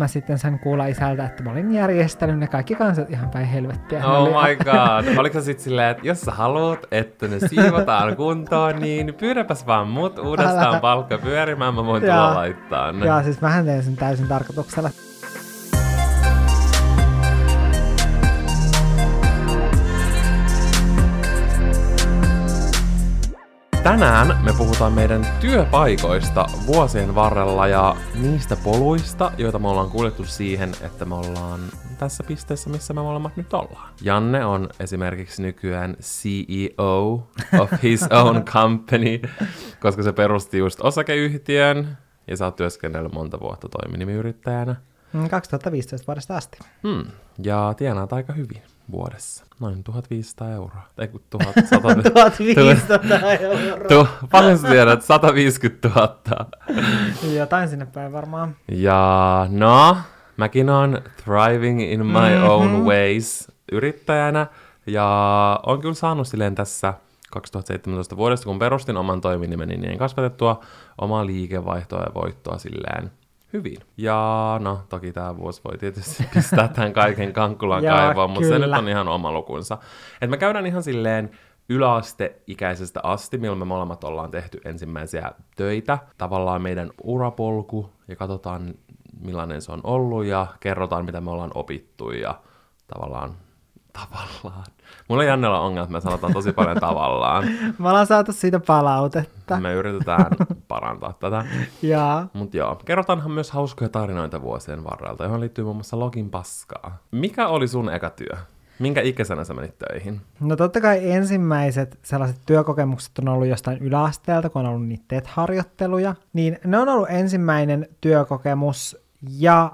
mä sitten sain kuulla isältä, että mä olin järjestänyt ne kaikki kansat ihan päin helvettiä. Oh my god. Oliko se sitten silleen, että jos sä haluat, että ne siivotaan kuntoon, niin pyydäpäs vaan mut uudestaan Älä. palkka pyörimään, mä voin tulla laittaa ne. Joo, siis mähän teen sen täysin tarkoituksella. Tänään me puhutaan meidän työpaikoista vuosien varrella ja niistä poluista, joita me ollaan kuljettu siihen, että me ollaan tässä pisteessä, missä me molemmat nyt ollaan. Janne on esimerkiksi nykyään CEO of his own company, koska se perusti just osakeyhtiön ja sä oot työskennellyt monta vuotta toiminimiyrittäjänä. Mm, 2015 vuodesta asti. Hmm. Ja tienaat aika hyvin vuodessa. Noin 1500 euroa. Ei kun 1100. 1500 euroa. Tu, paljon sä tiedät? 150 000. Jotain sinne päin varmaan. Ja no, mäkin on thriving in my Mhm. own ways yrittäjänä. Ja on kyllä saanut silleen tässä 2017 vuodesta, kun perustin oman toiminimeni, niin kasvatettua omaa liikevaihtoa ja voittoa silleen hyvin. Ja no, toki tämä vuosi voi tietysti pistää tämän kaiken kankkulan kaivoon, mutta se nyt on ihan oma lukunsa. Et me käydään ihan silleen yläasteikäisestä asti, milloin me molemmat ollaan tehty ensimmäisiä töitä. Tavallaan meidän urapolku ja katsotaan millainen se on ollut ja kerrotaan mitä me ollaan opittu ja tavallaan tavallaan. Mulla Jannella on ongelma, että me sanotaan tosi paljon tavallaan. Me ollaan saatu siitä palautetta. Me yritetään parantaa tätä. Ja Mutta joo, kerrotaanhan myös hauskoja tarinoita vuosien varrelta, johon liittyy muun muassa login paskaa. Mikä oli sun eka työ? Minkä ikäisenä sä menit töihin? no totta kai ensimmäiset sellaiset työkokemukset on ollut jostain yläasteelta, kun on ollut niitä TET-harjoitteluja. Niin ne on ollut ensimmäinen työkokemus ja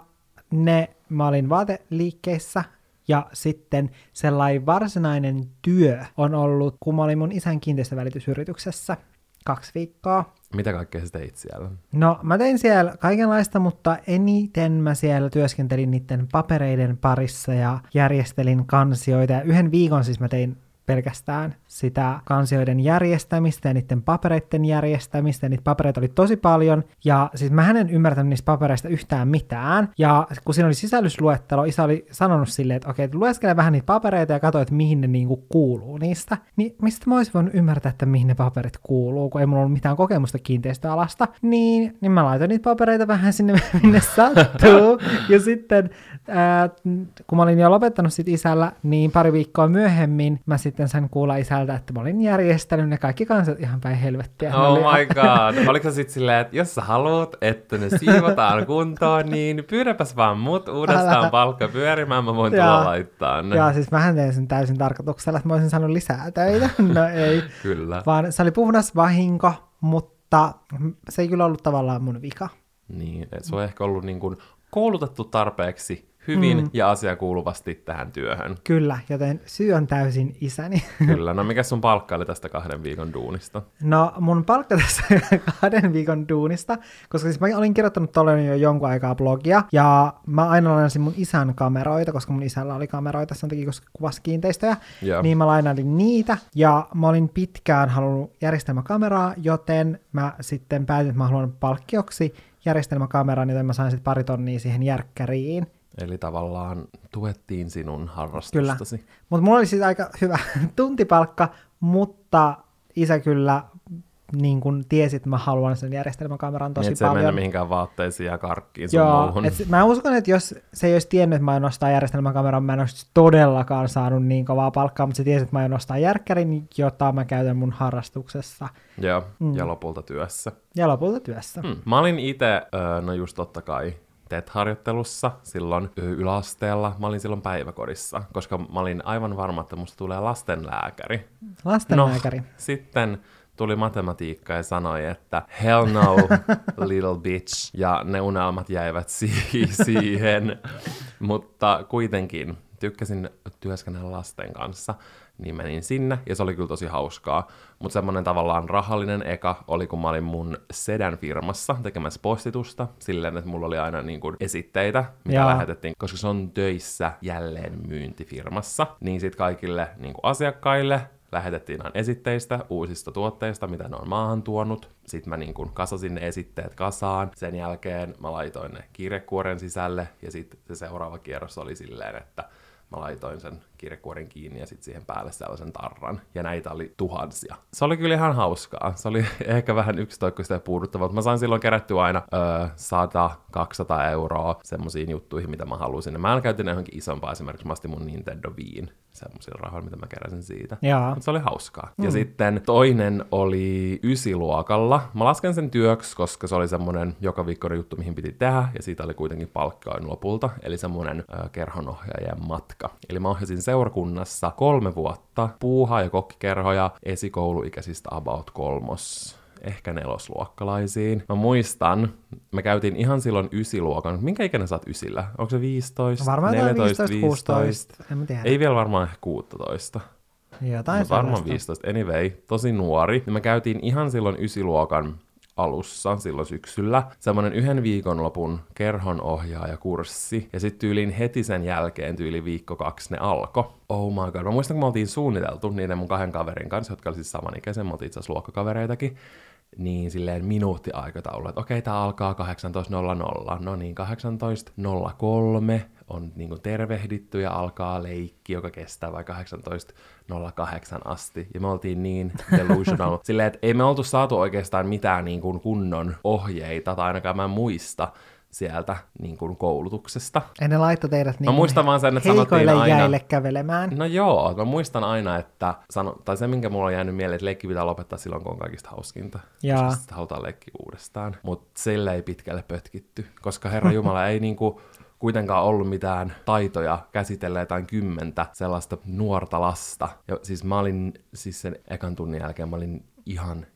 ne, mä olin vaateliikkeissä ja sitten sellainen varsinainen työ on ollut, kun mä olin mun isän kiinteistövälitysyrityksessä kaksi viikkoa. Mitä kaikkea sä teit siellä? No, mä tein siellä kaikenlaista, mutta eniten mä siellä työskentelin niiden papereiden parissa ja järjestelin kansioita. Ja yhden viikon siis mä tein pelkästään sitä kansioiden järjestämistä ja niiden papereiden järjestämistä. Ja niitä papereita oli tosi paljon. Ja siis mä en ymmärtänyt niistä papereista yhtään mitään. Ja kun siinä oli sisällysluettelo, isä oli sanonut silleen, että okei, lueskele vähän niitä papereita ja katso, että mihin ne niinku kuuluu niistä. Niin mistä mä olisin voinut ymmärtää, että mihin ne paperit kuuluu, kun ei mulla ollut mitään kokemusta kiinteistöalasta. Niin, niin mä laitoin niitä papereita vähän sinne, minne sattuu. ja sitten, ää, kun mä olin jo lopettanut sit isällä, niin pari viikkoa myöhemmin mä sitten sain kuulla isältä, että mä olin järjestänyt ne kaikki kansat ihan päin helvettiä. Oh oli- my god. Oliko sitten silleen, että jos sä haluat, että ne siivotaan kuntoon, niin pyydäpäs vaan mut uudestaan Älä. palkka pyörimään, mä voin tulla laittaa ne. Joo, siis mähän tein sen täysin tarkoituksella, että mä olisin saanut lisää töitä. No ei. Kyllä. Vaan se oli puhdas vahinko, mutta se ei kyllä ollut tavallaan mun vika. Niin, se on ehkä ollut niin kuin koulutettu tarpeeksi hyvin Mm. ja asiakuuluvasti tähän työhön. Kyllä, joten syy on täysin isäni. Kyllä. No mikä sun palkka oli tästä kahden viikon duunista? No mun palkka tässä kahden viikon duunista, koska siis mä olin kirjoittanut tuolle jo jonkun aikaa blogia, ja mä aina lainasin mun isän kameroita, koska mun isällä oli kameroita sen takia, koska kuvasi kiinteistöjä, Joo. niin mä lainailin niitä, ja mä olin pitkään halunnut järjestelmäkameraa, joten mä sitten päätin, että mä haluan palkkioksi järjestelmäkameran, joten mä sain sitten pari tonnia siihen järkkäriin. Eli tavallaan tuettiin sinun harrastustasi. Mutta mulla oli siis aika hyvä tuntipalkka, mutta isä kyllä niin kun tiesi, että mä haluan sen järjestelmäkameran tosi niin, paljon. mennä mihinkään vaatteisiin ja karkkiin sun Joo, muuhun. et mä uskon, että jos se ei olisi tiennyt, että mä aion nostaa järjestelmäkameran, mä en olisi todellakaan saanut niin kovaa palkkaa, mutta se tiesi, että mä aion nostaa järkkärin, jota mä käytän mun harrastuksessa Joo, Mm. ja lopulta työssä. ja lopulta työssä. Hmm. Mä olin itse, no just totta kai, TET-harjoittelussa silloin yläasteella. Mä olin silloin päiväkodissa, koska mä olin aivan varma, että musta tulee lastenlääkäri. Lastenlääkäri. No, sitten tuli matematiikka ja sanoi, että hell no, little bitch. Ja ne unelmat jäivät si- siihen. Mutta kuitenkin tykkäsin työskennellä lasten kanssa, niin menin sinne, ja se oli kyllä tosi hauskaa. Mutta semmoinen tavallaan rahallinen eka oli, kun mä olin mun sedän firmassa tekemässä postitusta, silleen, että mulla oli aina niin kuin esitteitä, mitä Jaa. lähetettiin, koska se on töissä jälleen myyntifirmassa, niin sit kaikille niin kuin asiakkaille lähetettiin aina esitteistä, uusista tuotteista, mitä ne on maahan tuonut. Sitten mä niin kuin kasasin ne esitteet kasaan. Sen jälkeen mä laitoin ne kirjekuoren sisälle ja sitten se seuraava kierros oli silleen, että mä laitoin sen kirjekuoren kiinni ja sitten siihen päälle sellaisen tarran. Ja näitä oli tuhansia. Se oli kyllä ihan hauskaa. Se oli ehkä vähän yksitoikkoista ja puuduttavaa, mutta mä sain silloin kerättyä aina öö, 100-200 euroa semmoisiin juttuihin, mitä mä halusin. mä en käytin johonkin isompaa, esimerkiksi mä astin mun Nintendo Viin semmoisilla rahoilla, mitä mä keräsin siitä. Jaa. Mutta se oli hauskaa. Mm. Ja sitten toinen oli ysiluokalla. Mä lasken sen työksi, koska se oli semmoinen joka viikko juttu, mihin piti tehdä, ja siitä oli kuitenkin palkkain lopulta, eli semmoinen äh, kerhonohjaajien matka. Eli mä ohjasin seurakunnassa kolme vuotta puuhaa ja kokkikerhoja esikouluikäisistä about kolmos ehkä nelosluokkalaisiin. Mä muistan, me käytiin ihan silloin ysiluokan. Minkä ikäinen sä oot ysillä? Onko se 15, Varmaan 14, 15, 16, en mä tiedä. Ei vielä varmaan ehkä 16. Jotain varmaan sellaista. 15. Anyway, tosi nuori. Me käytiin ihan silloin ysiluokan alussa, silloin syksyllä, semmoinen yhden viikonlopun kerhonohjaajakurssi, ja sitten tyyliin heti sen jälkeen, tyyli viikko kaksi, ne alko. Oh my god, mä muistan, kun me oltiin suunniteltu niiden mun kahden kaverin kanssa, jotka oli siis samanikäisiä, me oltiin itse asiassa luokkakavereitakin, niin silleen minuutti aikataulu, että okei, tää alkaa 18.00, no niin, 18.03 on niin kuin tervehditty ja alkaa leikki, joka kestää vai 18.08 asti. Ja me oltiin niin delusional. Silleen, että ei me oltu saatu oikeastaan mitään niin kuin kunnon ohjeita, tai ainakaan mä en muista sieltä niin kuin koulutuksesta. Ja ne laittoi teidät niin muistan vaan sen, että sanottiin heikoille aina- jäille kävelemään. No joo, mä muistan aina, että sano, tai se minkä mulla on jäänyt mieleen, että leikki pitää lopettaa silloin, kun on kaikista hauskinta. Jaa. Sitten halutaan leikki uudestaan. Mutta sille ei pitkälle pötkitty, koska Herra Jumala ei niinku kuitenkaan ollut mitään taitoja käsitellä jotain kymmentä sellaista nuorta lasta. Ja siis mä olin, siis sen ekan tunnin jälkeen mä olin ihan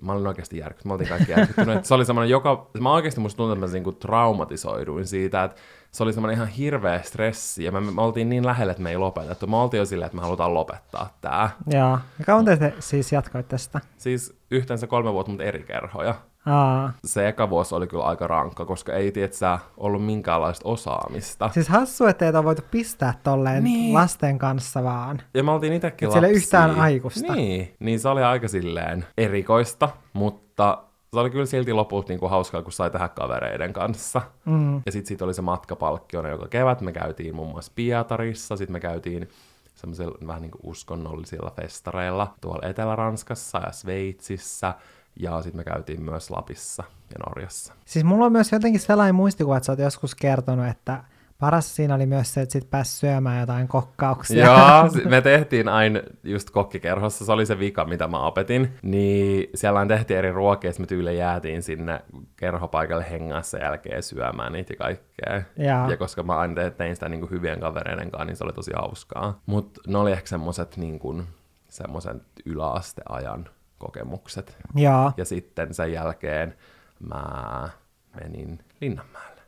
Mä olin oikeasti järkyttynyt. Mä oltiin kaikki järkyttyneet. Se oli semmoinen joka... Mä oikeasti musta tuntuu, että mä niinku traumatisoiduin siitä, että se oli semmoinen ihan hirveä stressi. Ja me, me oltiin niin lähellä, että me ei lopetettu. Me oltiin jo silleen, että me halutaan lopettaa tää. Joo. Ja kauan te te siis jatkoit tästä? Siis yhteensä kolme vuotta, mutta eri kerhoja. Aa. Se eka vuosi oli kyllä aika rankka, koska ei tietsä ollut minkäänlaista osaamista. Siis hassu, että on voitu pistää tolleen Niin. lasten kanssa vaan. Ja me oltiin itsekin ei lapsia. yhtään aikuista. Niin, niin se oli aika silleen erikoista, mutta se oli kyllä silti lopulta niinku hauskaa, kun sai tehdä kavereiden kanssa. Mm. Ja sitten siitä oli se matkapalkkiona joka kevät. Me käytiin muun muassa Pietarissa, sitten me käytiin semmoisilla vähän niin kuin uskonnollisilla festareilla tuolla Etelä-Ranskassa ja Sveitsissä. Ja sitten me käytiin myös Lapissa ja Norjassa. Siis mulla on myös jotenkin sellainen muistikuva, että sä oot joskus kertonut, että paras siinä oli myös se, että sit pääsi syömään jotain kokkauksia. Joo, me tehtiin aina just kokkikerhossa, se oli se vika, mitä mä opetin. Niin siellä tehtiin eri ruokia, me tyyli jäätiin sinne kerhopaikalle hengassa jälkeen syömään niitä ja kaikkea. Jaa. Ja koska mä aina te- tein sitä niin kuin hyvien kavereiden kanssa, niin se oli tosi hauskaa. Mutta ne oli ehkä semmoset niin kuin, semmosen yläasteajan kokemukset. Joo. Ja sitten sen jälkeen mä menin Linnanmäelle.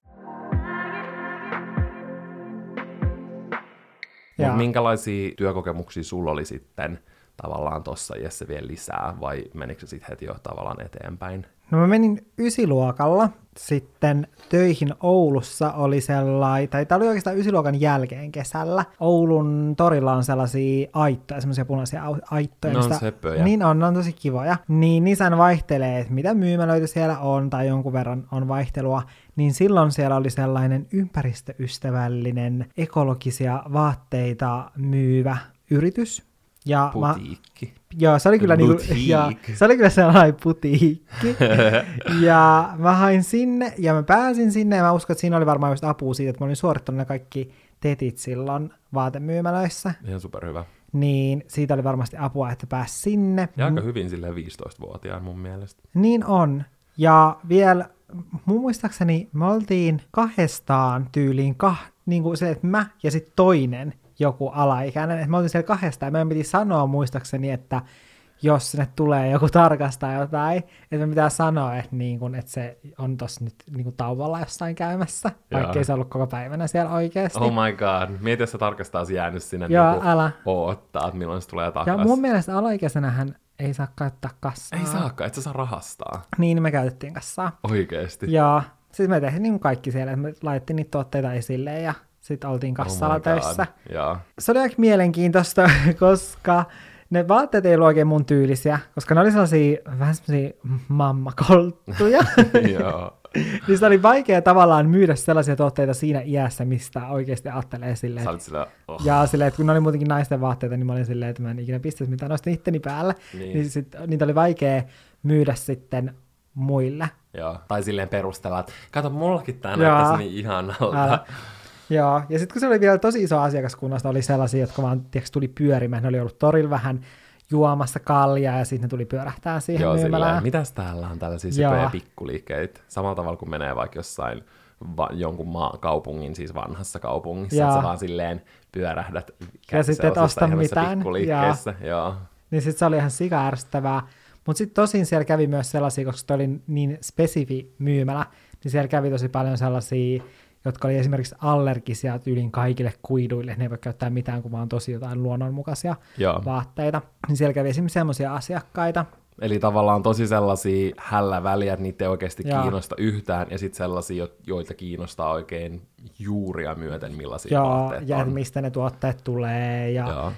Mut minkälaisia työkokemuksia sulla oli sitten tavallaan tossa Jesse vielä lisää, vai menikö se sitten heti jo tavallaan eteenpäin? No mä menin ysiluokalla sitten töihin Oulussa oli sellainen, tai tämä oli oikeastaan ysiluokan jälkeen kesällä. Oulun torilla on sellaisia aittoja, semmoisia punaisia aittoja. Ne on. Niin on, ne on tosi kivoja. Niin niissä vaihtelee, että mitä myymälöitä siellä on, tai jonkun verran on vaihtelua. Niin silloin siellä oli sellainen ympäristöystävällinen, ekologisia vaatteita myyvä yritys. Ja mä, Putiikki. Joo, se oli kyllä, niinku, ja, se oli kyllä sellainen putiikki. ja mä hain sinne, ja mä pääsin sinne, ja mä uskon, että siinä oli varmaan just apua siitä, että mä olin suorittanut ne kaikki tetit silloin vaatemyymälöissä. Ihan superhyvä. Niin siitä oli varmasti apua, että pääsi sinne. Ja aika hyvin silleen 15-vuotiaan mun mielestä. Niin on. Ja vielä mun muistaakseni me oltiin kahdestaan tyyliin, kah, niin kuin se, että mä ja sitten toinen joku alaikäinen. Että me oltiin siellä kahdestaan ja meidän piti sanoa muistaakseni, että jos sinne tulee joku tarkastaa jotain, että me pitää sanoa, että, niin kuin, että se on tossa nyt niin kuin tauolla jossain käymässä, vaikka Joo. ei se ollut koko päivänä siellä oikeasti. Oh my god. Mieti, jos se tarkastaa jäänyt sinne Joo, niinku älä. oottaa, että milloin se tulee Ja takaisin. mun mielestä alaikäisenähän ei saa käyttää kassaa. Ei saakaan, et sä saa rahastaa. Niin me käytettiin kassaa. Oikeesti. Ja sitten me tehtiin niin kaikki siellä, että me laitettiin niitä tuotteita esille ja sitten oltiin kassalla oh töissä. Joo. Se oli aika mielenkiintoista, koska ne vaatteet ei ollut oikein mun tyylisiä, koska ne oli sellaisia vähän semmoisia mammakolttuja. Joo. niin sitä oli vaikea tavallaan myydä sellaisia tuotteita siinä iässä, mistä oikeasti ajattelee silleen. Sä sillä, oh. Ja silleen, että kun ne oli muutenkin naisten vaatteita, niin mä olin silleen, että mä en ikinä pistäisi mitään noista itteni päälle. Niin. Niin, sit, niitä oli vaikea myydä sitten muille. Joo. Tai silleen perustella, että kato, mullakin Joo. näyttäisi niin ihanalta. Älä. Joo, ja sitten kun se oli vielä tosi iso asiakaskunnasta, oli sellaisia, jotka vaan tiiäks, tuli pyörimään. Ne oli ollut torilla vähän juomassa kaljaa ja sitten ne tuli pyörähtää siihen Joo, silleen, myymälään. mitäs täällä on tällaisia Joo. sypöjä pikkuliikkeitä. Samalla tavalla kuin menee vaikka jossain va- jonkun maa- kaupungin, siis vanhassa kaupungissa, Joo. että sä vaan silleen pyörähdät Ja sitten et osta mitään. pikkuliikkeissä. Joo. Niin sitten se oli ihan sika ärsyttävää. Mutta sitten tosin siellä kävi myös sellaisia, koska toi oli niin spesifi myymälä, niin siellä kävi tosi paljon sellaisia, jotka oli esimerkiksi allergisia tyylin kaikille kuiduille. Ne ei voi käyttää mitään, kun vaan tosi jotain luonnonmukaisia Joo. vaatteita. Niin siellä kävi esimerkiksi sellaisia asiakkaita. Eli tavallaan tosi sellaisia hällä väliä, että niitä ei oikeasti Joo. kiinnosta yhtään, ja sitten sellaisia, jo- joita kiinnostaa oikein juuria myöten, millaisia Joo, vaatteet ja on. mistä ne tuotteet tulee ja Joo.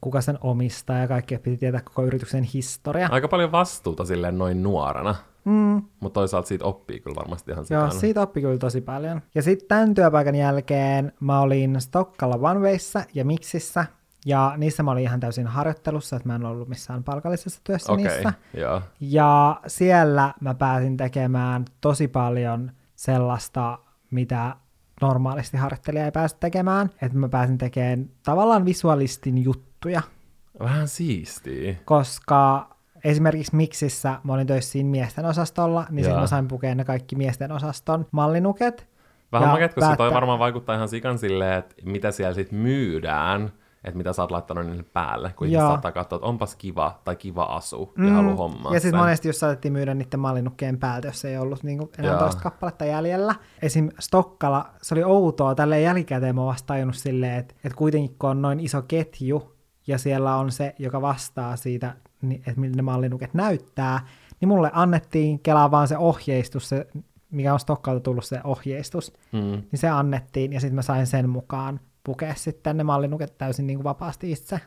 kuka sen omistaa ja kaikkea piti tietää koko yrityksen historia. Aika paljon vastuuta silleen noin nuorena, Mm, mutta toisaalta siitä oppii kyllä varmasti ihan Joo, sikana. siitä oppi kyllä tosi paljon. Ja sitten tämän työpaikan jälkeen mä olin Stokkalla Onewayssä ja Mixissä, ja niissä mä olin ihan täysin harjoittelussa, että mä en ollut missään palkallisessa työssä Okei, niissä. joo. Ja siellä mä pääsin tekemään tosi paljon sellaista, mitä normaalisti harjoittelija ei pääse tekemään. Että mä pääsin tekemään tavallaan visualistin juttuja, Vähän siistiä. koska esimerkiksi Mixissä mä olin töissä siinä miesten osastolla, niin Jaa. sitten mä sain pukea ne kaikki miesten osaston mallinuket. Vähän Ja makeet, koska toi päättää- varmaan vaikuttaa ihan sikan silleen, että mitä siellä sitten myydään, että mitä sä oot laittanut niille päälle, kun ihmiset saattaa katsoa, että onpas kiva tai kiva asu ja haluaa hommaa Mm. Ja sitten monesti, jos saatettiin myydä niiden mallinukkeen päältä, jos ei ollut niin enää Joo. toista kappaletta jäljellä. Esim. Stokkala, se oli outoa, tälle jälkikäteen mä oon vasta tajunnut silleen, että, että kuitenkin kun on noin iso ketju, ja siellä on se, joka vastaa siitä, että miltä ne mallinuket näyttää, niin mulle annettiin Kelaa vaan se ohjeistus, se, mikä on Stokkalta tullut se ohjeistus, Mm. niin se annettiin, ja sitten mä sain sen mukaan pukea sitten ne mallinuket täysin niin kuin vapaasti itse.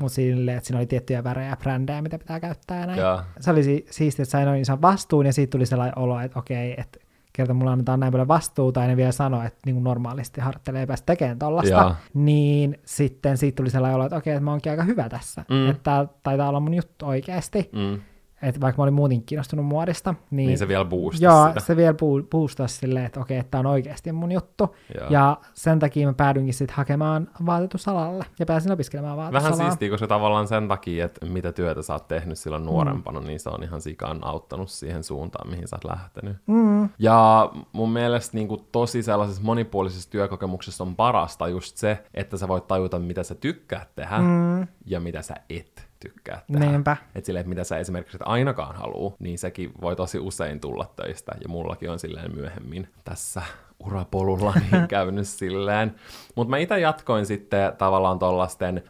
Mutta silleen, että siinä oli tiettyjä värejä ja brändejä, mitä pitää käyttää ja näin. Joo. Se oli si- siistiä, että sain noin ison vastuun ja siitä tuli sellainen olo, että okei, että kerta mulla annetaan näin paljon vastuuta ja ne vielä sanoo, että niin kuin normaalisti harjoittelee päästä tekemään tollasta, niin sitten siitä tuli sellainen olo, että okei, että mä oonkin aika hyvä tässä. Mm. Että taitaa olla mun juttu oikeasti. Mm. Että vaikka mä olin muutenkin kiinnostunut muodista, niin, Niin se vielä boostasi Joo, sitä. se vielä boostasi silleen, että okei, että tää on oikeasti mun juttu. Joo. Ja sen takia mä päädyinkin sitten hakemaan vaatetusalalle ja pääsin opiskelemaan Vähän vaatetusalaa. siistiä, koska tavallaan sen takia, että mitä työtä sä oot tehnyt silloin nuorempana, mm. niin se on ihan sikaan auttanut siihen suuntaan, mihin sä oot lähtenyt. Mm. Ja mun mielestä niin kuin tosi sellaisessa monipuolisessa työkokemuksessa on parasta just se, että sä voit tajuta, mitä sä tykkäät tehdä Mm. ja mitä sä et tykkää tehdä. Niinpä. Että silleen, että mitä sä esimerkiksi et ainakaan haluu, niin sekin voi tosi usein tulla töistä. Ja mullakin on silleen myöhemmin tässä urapolulla niin käynyt silleen. Mutta mä itse jatkoin sitten tavallaan tollasten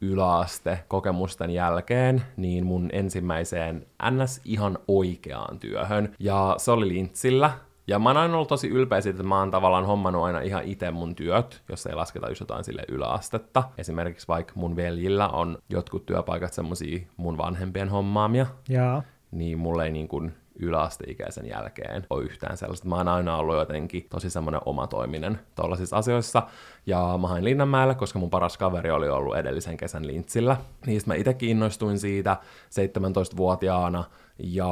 yläaste kokemusten jälkeen niin mun ensimmäiseen ns. ihan oikeaan työhön. Ja se oli Lintsillä. Ja mä oon aina ollut tosi ylpeä siitä, että mä oon tavallaan hommannut aina ihan itse mun työt, jos ei lasketa just jotain sille yläastetta. Esimerkiksi vaikka mun veljillä on jotkut työpaikat semmosia mun vanhempien hommaamia, Joo. niin mulle ei niin kuin yläasteikäisen jälkeen ole yhtään sellaista. Mä oon aina ollut jotenkin tosi semmoinen omatoiminen tuollaisissa asioissa. Ja mä hain Linnanmäelle, koska mun paras kaveri oli ollut edellisen kesän Lintsillä. Niistä mä itsekin innostuin siitä 17-vuotiaana. Ja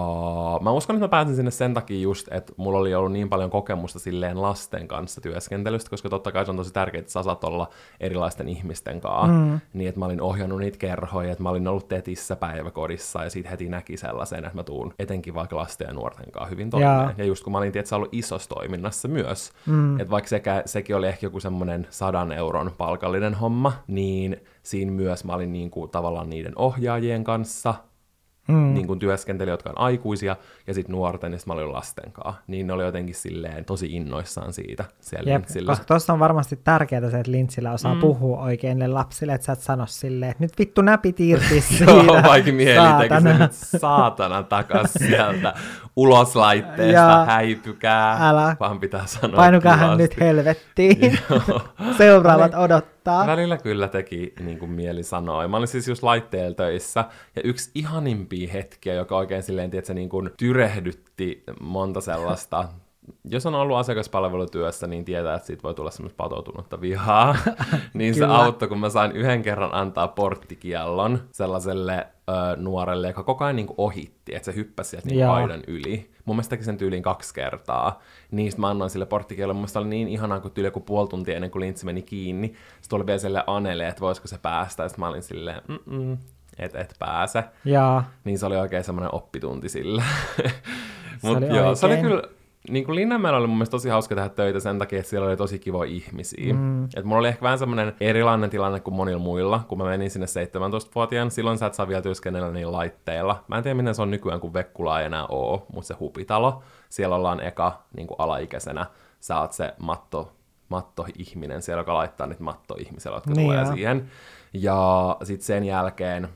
mä uskon, että mä pääsin sinne sen takia just, että mulla oli ollut niin paljon kokemusta silleen lasten kanssa työskentelystä, koska totta kai se on tosi tärkeää, että sä saat olla erilaisten ihmisten kanssa. Mm. Niin, että mä olin ohjannut niitä kerhoja, että mä olin ollut tetissä päiväkodissa ja sitten heti näki sellaisen, että mä tuun etenkin vaikka lasten ja nuorten kanssa hyvin toimeen. Jaa. Ja just kun mä olin tietysti ollut isossa toiminnassa myös, mm. että vaikka sekä, sekin oli ehkä joku semmoinen sadan euron palkallinen homma, niin siinä myös mä olin niin kuin, tavallaan niiden ohjaajien kanssa, mm. niin kuin työskenteli, jotka on aikuisia, ja sitten nuorten, ja sit mä olin lasten kanssa. Niin ne oli jotenkin silleen tosi innoissaan siitä siellä Jep, Lintsillä. koska tuossa on varmasti tärkeää se, että Lintsillä osaa mm. puhua oikein niille lapsille, että sä et sano silleen, että nyt vittu näpit irti siitä. Joo, vaikka mieli saatana. sen nyt saatana takas sieltä ulos laitteesta, Ja- häipykää, Älä. vaan pitää sanoa kivasti. nyt helvettiin. Seuraavat odottaa. Välillä kyllä teki niin kuin mieli sanoa. Mä olin siis just laitteella töissä, ja yksi ihanimpia hetkiä, joka oikein silleen, tiedätkö, niin kuin tyrehdytti monta sellaista. Jos on ollut asiakaspalvelutyössä, niin tietää, että siitä voi tulla semmoista patoutunutta vihaa. niin se auttoi, kun mä sain yhden kerran antaa porttikiellon sellaiselle ö, nuorelle, joka koko ajan niin kuin ohitti, että se hyppäsi sieltä niin aidan yli. Mun mielestä teki sen tyyliin kaksi kertaa. Niistä mä annoin sille porttikielon. Mun mielestä oli niin ihanaa, kun tyyli joku puoli tuntia ennen kuin linssi meni kiinni. Sitten tuli vielä sille Anelle, että voisiko se päästä. Ja sitten mä olin silleen, mm et, et pääse. Ja Niin se oli oikein semmoinen oppitunti sille. Se Mut oli joo, se oli kyllä, niin kuin Linnanmäellä oli mun mielestä tosi hauska tehdä töitä sen takia, että siellä oli tosi kivoja ihmisiä. Mm. Et mulla oli ehkä vähän semmoinen erilainen tilanne kuin monilla muilla, kun mä menin sinne 17-vuotiaan. Silloin sä et saa vielä työskennellä niillä laitteilla. Mä en tiedä, miten se on nykyään, kun Vekkula ei enää oo, mutta se hupitalo. Siellä ollaan eka niin kuin alaikäisenä. Sä oot se matto, matto-ihminen siellä, joka laittaa niitä matto-ihmisellä, jotka Niin tulee joo. siihen. Ja sitten sen jälkeen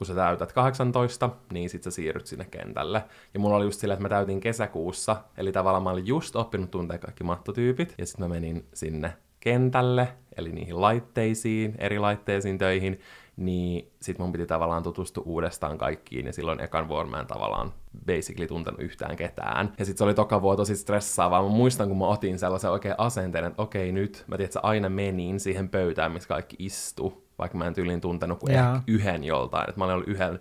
kun sä täytät 18, niin sit sä siirryt sinne kentälle. Ja mulla oli just silleen, että mä täytin kesäkuussa, eli tavallaan mä olin just oppinut tuntea kaikki mattotyypit, ja sitten mä menin sinne kentälle, eli niihin laitteisiin, eri laitteisiin töihin, niin sit mun piti tavallaan tutustua uudestaan kaikkiin, ja silloin ekan vuonna mä en tavallaan basically tuntenut yhtään ketään. Ja sit se oli toka vuonna tosi stressaavaa. Mä muistan, kun mä otin sellaisen oikein asenteen, että okei nyt, mä tiedän, että aina menin siihen pöytään, missä kaikki istu, vaikka mä en tyyliin tuntenut kuin ehkä yhden joltain, että mä olin ollut yhden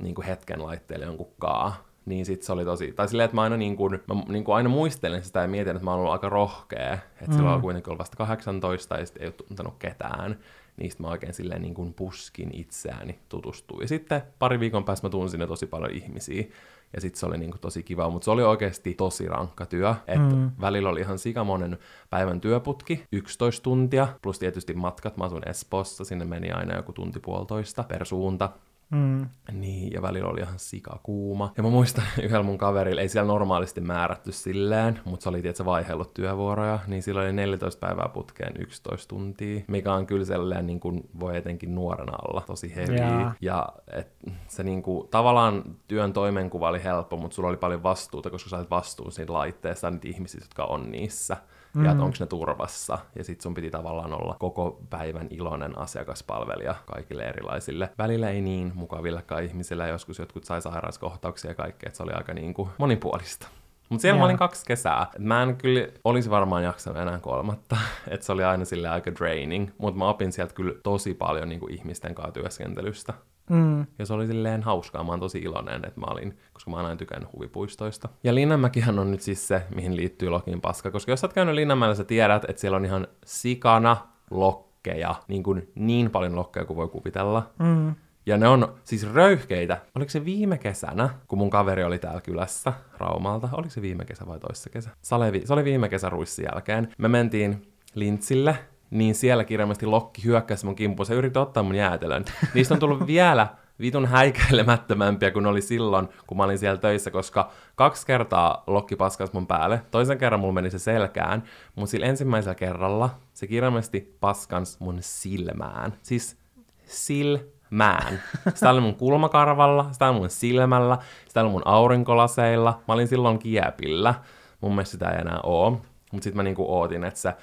niin kuin hetken laitteelle jonkun kaa, niin sit se oli tosi, tai silleen, että mä aina, niin kuin, mä niin kuin aina muistelen sitä ja mietin, että mä oon ollut aika rohkea, että mm. silloin on kuitenkin ollut vasta 18 ja sit ei ole tuntenut ketään, niistä mä oikein silleen niin kuin puskin itseäni tutustua. Ja sitten pari viikon päästä mä tunsin sinne tosi paljon ihmisiä, ja sitten se oli niin kuin tosi kiva, mutta se oli oikeasti tosi rankka työ, että mm. välillä oli ihan sikamonen päivän työputki, 11 tuntia, plus tietysti matkat, mä asun Espoossa, sinne meni aina joku tunti puolitoista per suunta, mm, niin, ja välillä oli ihan sikakuuma. Ja mä muistan yhdellä mun kaverilla, ei siellä normaalisti määrätty silleen, mutta se oli tietysti vaihellut työvuoroja, niin silloin oli 14 päivää putkeen 11 tuntia, mikä on kyllä sellainen, niin kuin voi etenkin nuorena olla tosi heavy. Jaa. Ja et, se niin kuin, tavallaan työn toimenkuva oli helppo, mutta sulla oli paljon vastuuta, koska sä sait vastuun siitä laitteesta ja niitä ihmisiä, jotka on niissä. Mm. Ja että onko ne turvassa. Ja sit sun piti tavallaan olla koko päivän iloinen asiakaspalvelija kaikille erilaisille. Välillä ei niin mukavillekaan ihmisille, joskus jotkut sai sairauskohtauksia ja kaikkea, että se oli aika niin kuin monipuolista. Mutta siellä mä Joo. olin kaksi kesää. Mä en kyllä olisi varmaan jaksanut enää kolmatta. että se oli aina sille aika draining. Mutta mä opin sieltä kyllä tosi paljon niin kuin ihmisten kanssa työskentelystä. Mm, Ja se oli silleen hauskaa. Mä oon tosi iloinen, että mä olin, koska mä oon aina tykännyt huvipuistoista. Ja Linnanmäkihän on nyt siis se, mihin liittyy Lokin paska. Koska jos sä oot käynyt Linnanmäellä, sä tiedät, että siellä on ihan sikana lokkeja. Niin, kuin niin paljon lokkeja kuin voi kuvitella. mm, Ja ne on siis röyhkeitä. Oliko se viime kesänä, kun mun kaveri oli täällä kylässä Raumalta? Oliko se viime kesä vai toissa kesä? Se oli, se oli viime kesä ruissin jälkeen. Me mentiin Lintsille, niin siellä kirjaimellisesti Lokki hyökkäsi mun kimppuun. Se yritti ottaa mun jäätelön. Niistä on tullut vielä vitun häikäilemättömämpiä kuin oli silloin, kun mä olin siellä töissä, koska kaksi kertaa Lokki paskas mun päälle. Toisen kerran mulla meni se selkään, mutta sillä ensimmäisellä kerralla se kirjaimellisesti paskans mun silmään. Siis silmään. Sitä oli mun kulmakarvalla, sitä oli mun silmällä, sitä oli mun aurinkolaseilla. Mä olin silloin kiepillä. Mun mielestä sitä ei enää oo. Mutta sitten mä niinku ootin, että se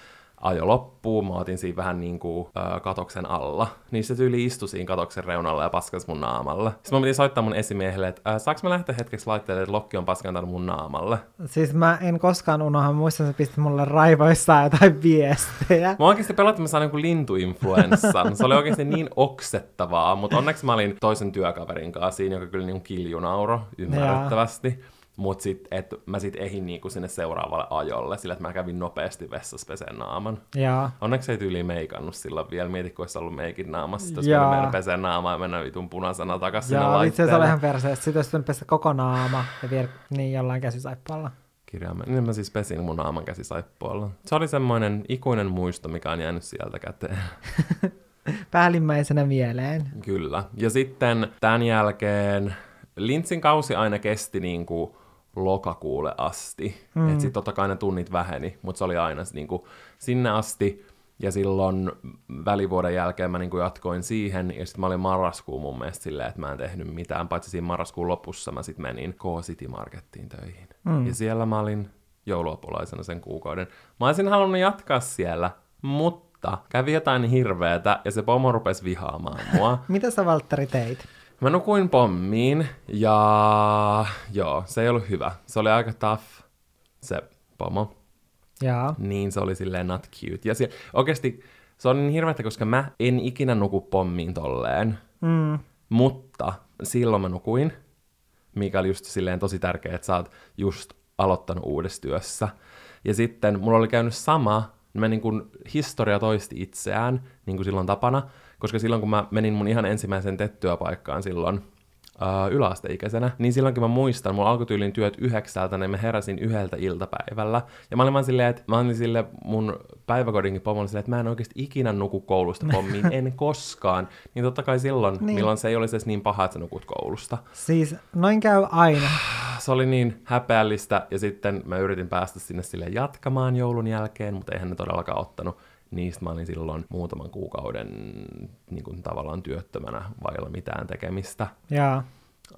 ajo loppuu. Mä otin siinä vähän niinku ö, katoksen alla. Niin se tyyli istui siinä katoksen reunalla ja paskas mun naamalle. Sitten mä piti soittaa mun esimiehelle, että äh, saaks mä lähteä hetkeksi laitteelle, että lokki on paskantanut mun naamalle. Siis mä en koskaan unohda, muistan, että pistit mulle raivoissaan jotain viestejä. Mä oikeasti pelotin, että mä saan joku lintuinfluenssan. Se oli oikeasti niin oksettavaa, mutta onneksi mä olin toisen työkaverin kanssa siinä, joka kyllä niin kiljunauro ymmärrettävästi. Mutta sit, et mä sit ehin niinku sinne seuraavalle ajolle, sillä että mä kävin nopeasti vessassa peseen naaman. Ja Onneksi ei tyyliin meikannut silloin vielä. Mieti, kun olisi ollut meikin naamassa. Jaa. olisi mennä peseen naamaan ja mennä vitun punaisena takaisin sinne ja itse asiassa oli laitteelle. ihan perseestä. Sitten olisi pestä koko naama ja vielä niin jollain käsisaippaalla. Kirjaimen. Niin mä siis pesin mun naaman käsisaippualla. Se oli semmoinen ikuinen muisto, mikä on jäänyt sieltä käteen. Päällimmäisenä mieleen. Kyllä. Ja sitten tämän jälkeen Lintsin kausi aina kesti niin kuin lokakuulle asti. Mm. Sitten totta kai ne tunnit väheni, mutta se oli aina niin kuin sinne asti. Ja silloon välivuoden jälkeen mä niin kuin jatkoin siihen, ja sitten mä olin marraskuun mun mielestä silleen, että mä en tehnyt mitään, paitsi siinä marraskuun lopussa mä sitten menin K-City Markettiin töihin. Mm. Ja siellä mä olin jouluapulaisena sen kuukauden. Mä olisin halunnut jatkaa siellä, mutta kävi jotain hirveetä, ja se pomo rupesi vihaamaan mua. Mitä sä Valtteri teit? Mä nukuin pommiin, ja joo, se ei ollut hyvä. Se oli aika tough, se pomo. Jaa. Niin se oli silleen not cute. Ja se, oikeasti se on niin hirveätä, koska mä en ikinä nuku pommiin tolleen. Mm. Mutta silloin mä nukuin, mikä oli just silleen tosi tärkeää, että sä oot just aloittanut uudessa työssä. Ja sitten mulla oli käynyt sama, mä niin kuin historia toisti itseään, niin kuin silloin tapana, koska silloin kun mä menin mun ihan ensimmäisen tettyöpaikkaan silloin, uh, yläasteikäisenä, niin silloinkin mä muistan, mulla alkoi tyylin työt yhdeksältä, niin mä heräsin yhdeltä iltapäivällä. Ja mä olin vaan silleen, että mä olin sille mun päiväkodinkin pomolle silleen, että mä en oikeasti ikinä nuku koulusta pommiin, en koskaan. Niin totta kai silloin, niin. milloin se ei olisi edes niin paha, että sä nukut koulusta. Siis noin käy aina. Se oli niin häpeällistä, ja sitten mä yritin päästä sinne sille jatkamaan joulun jälkeen, mutta eihän ne todellakaan ottanut niistä mä olin silloin muutaman kuukauden niin kuin tavallaan työttömänä vailla mitään tekemistä. Jaa.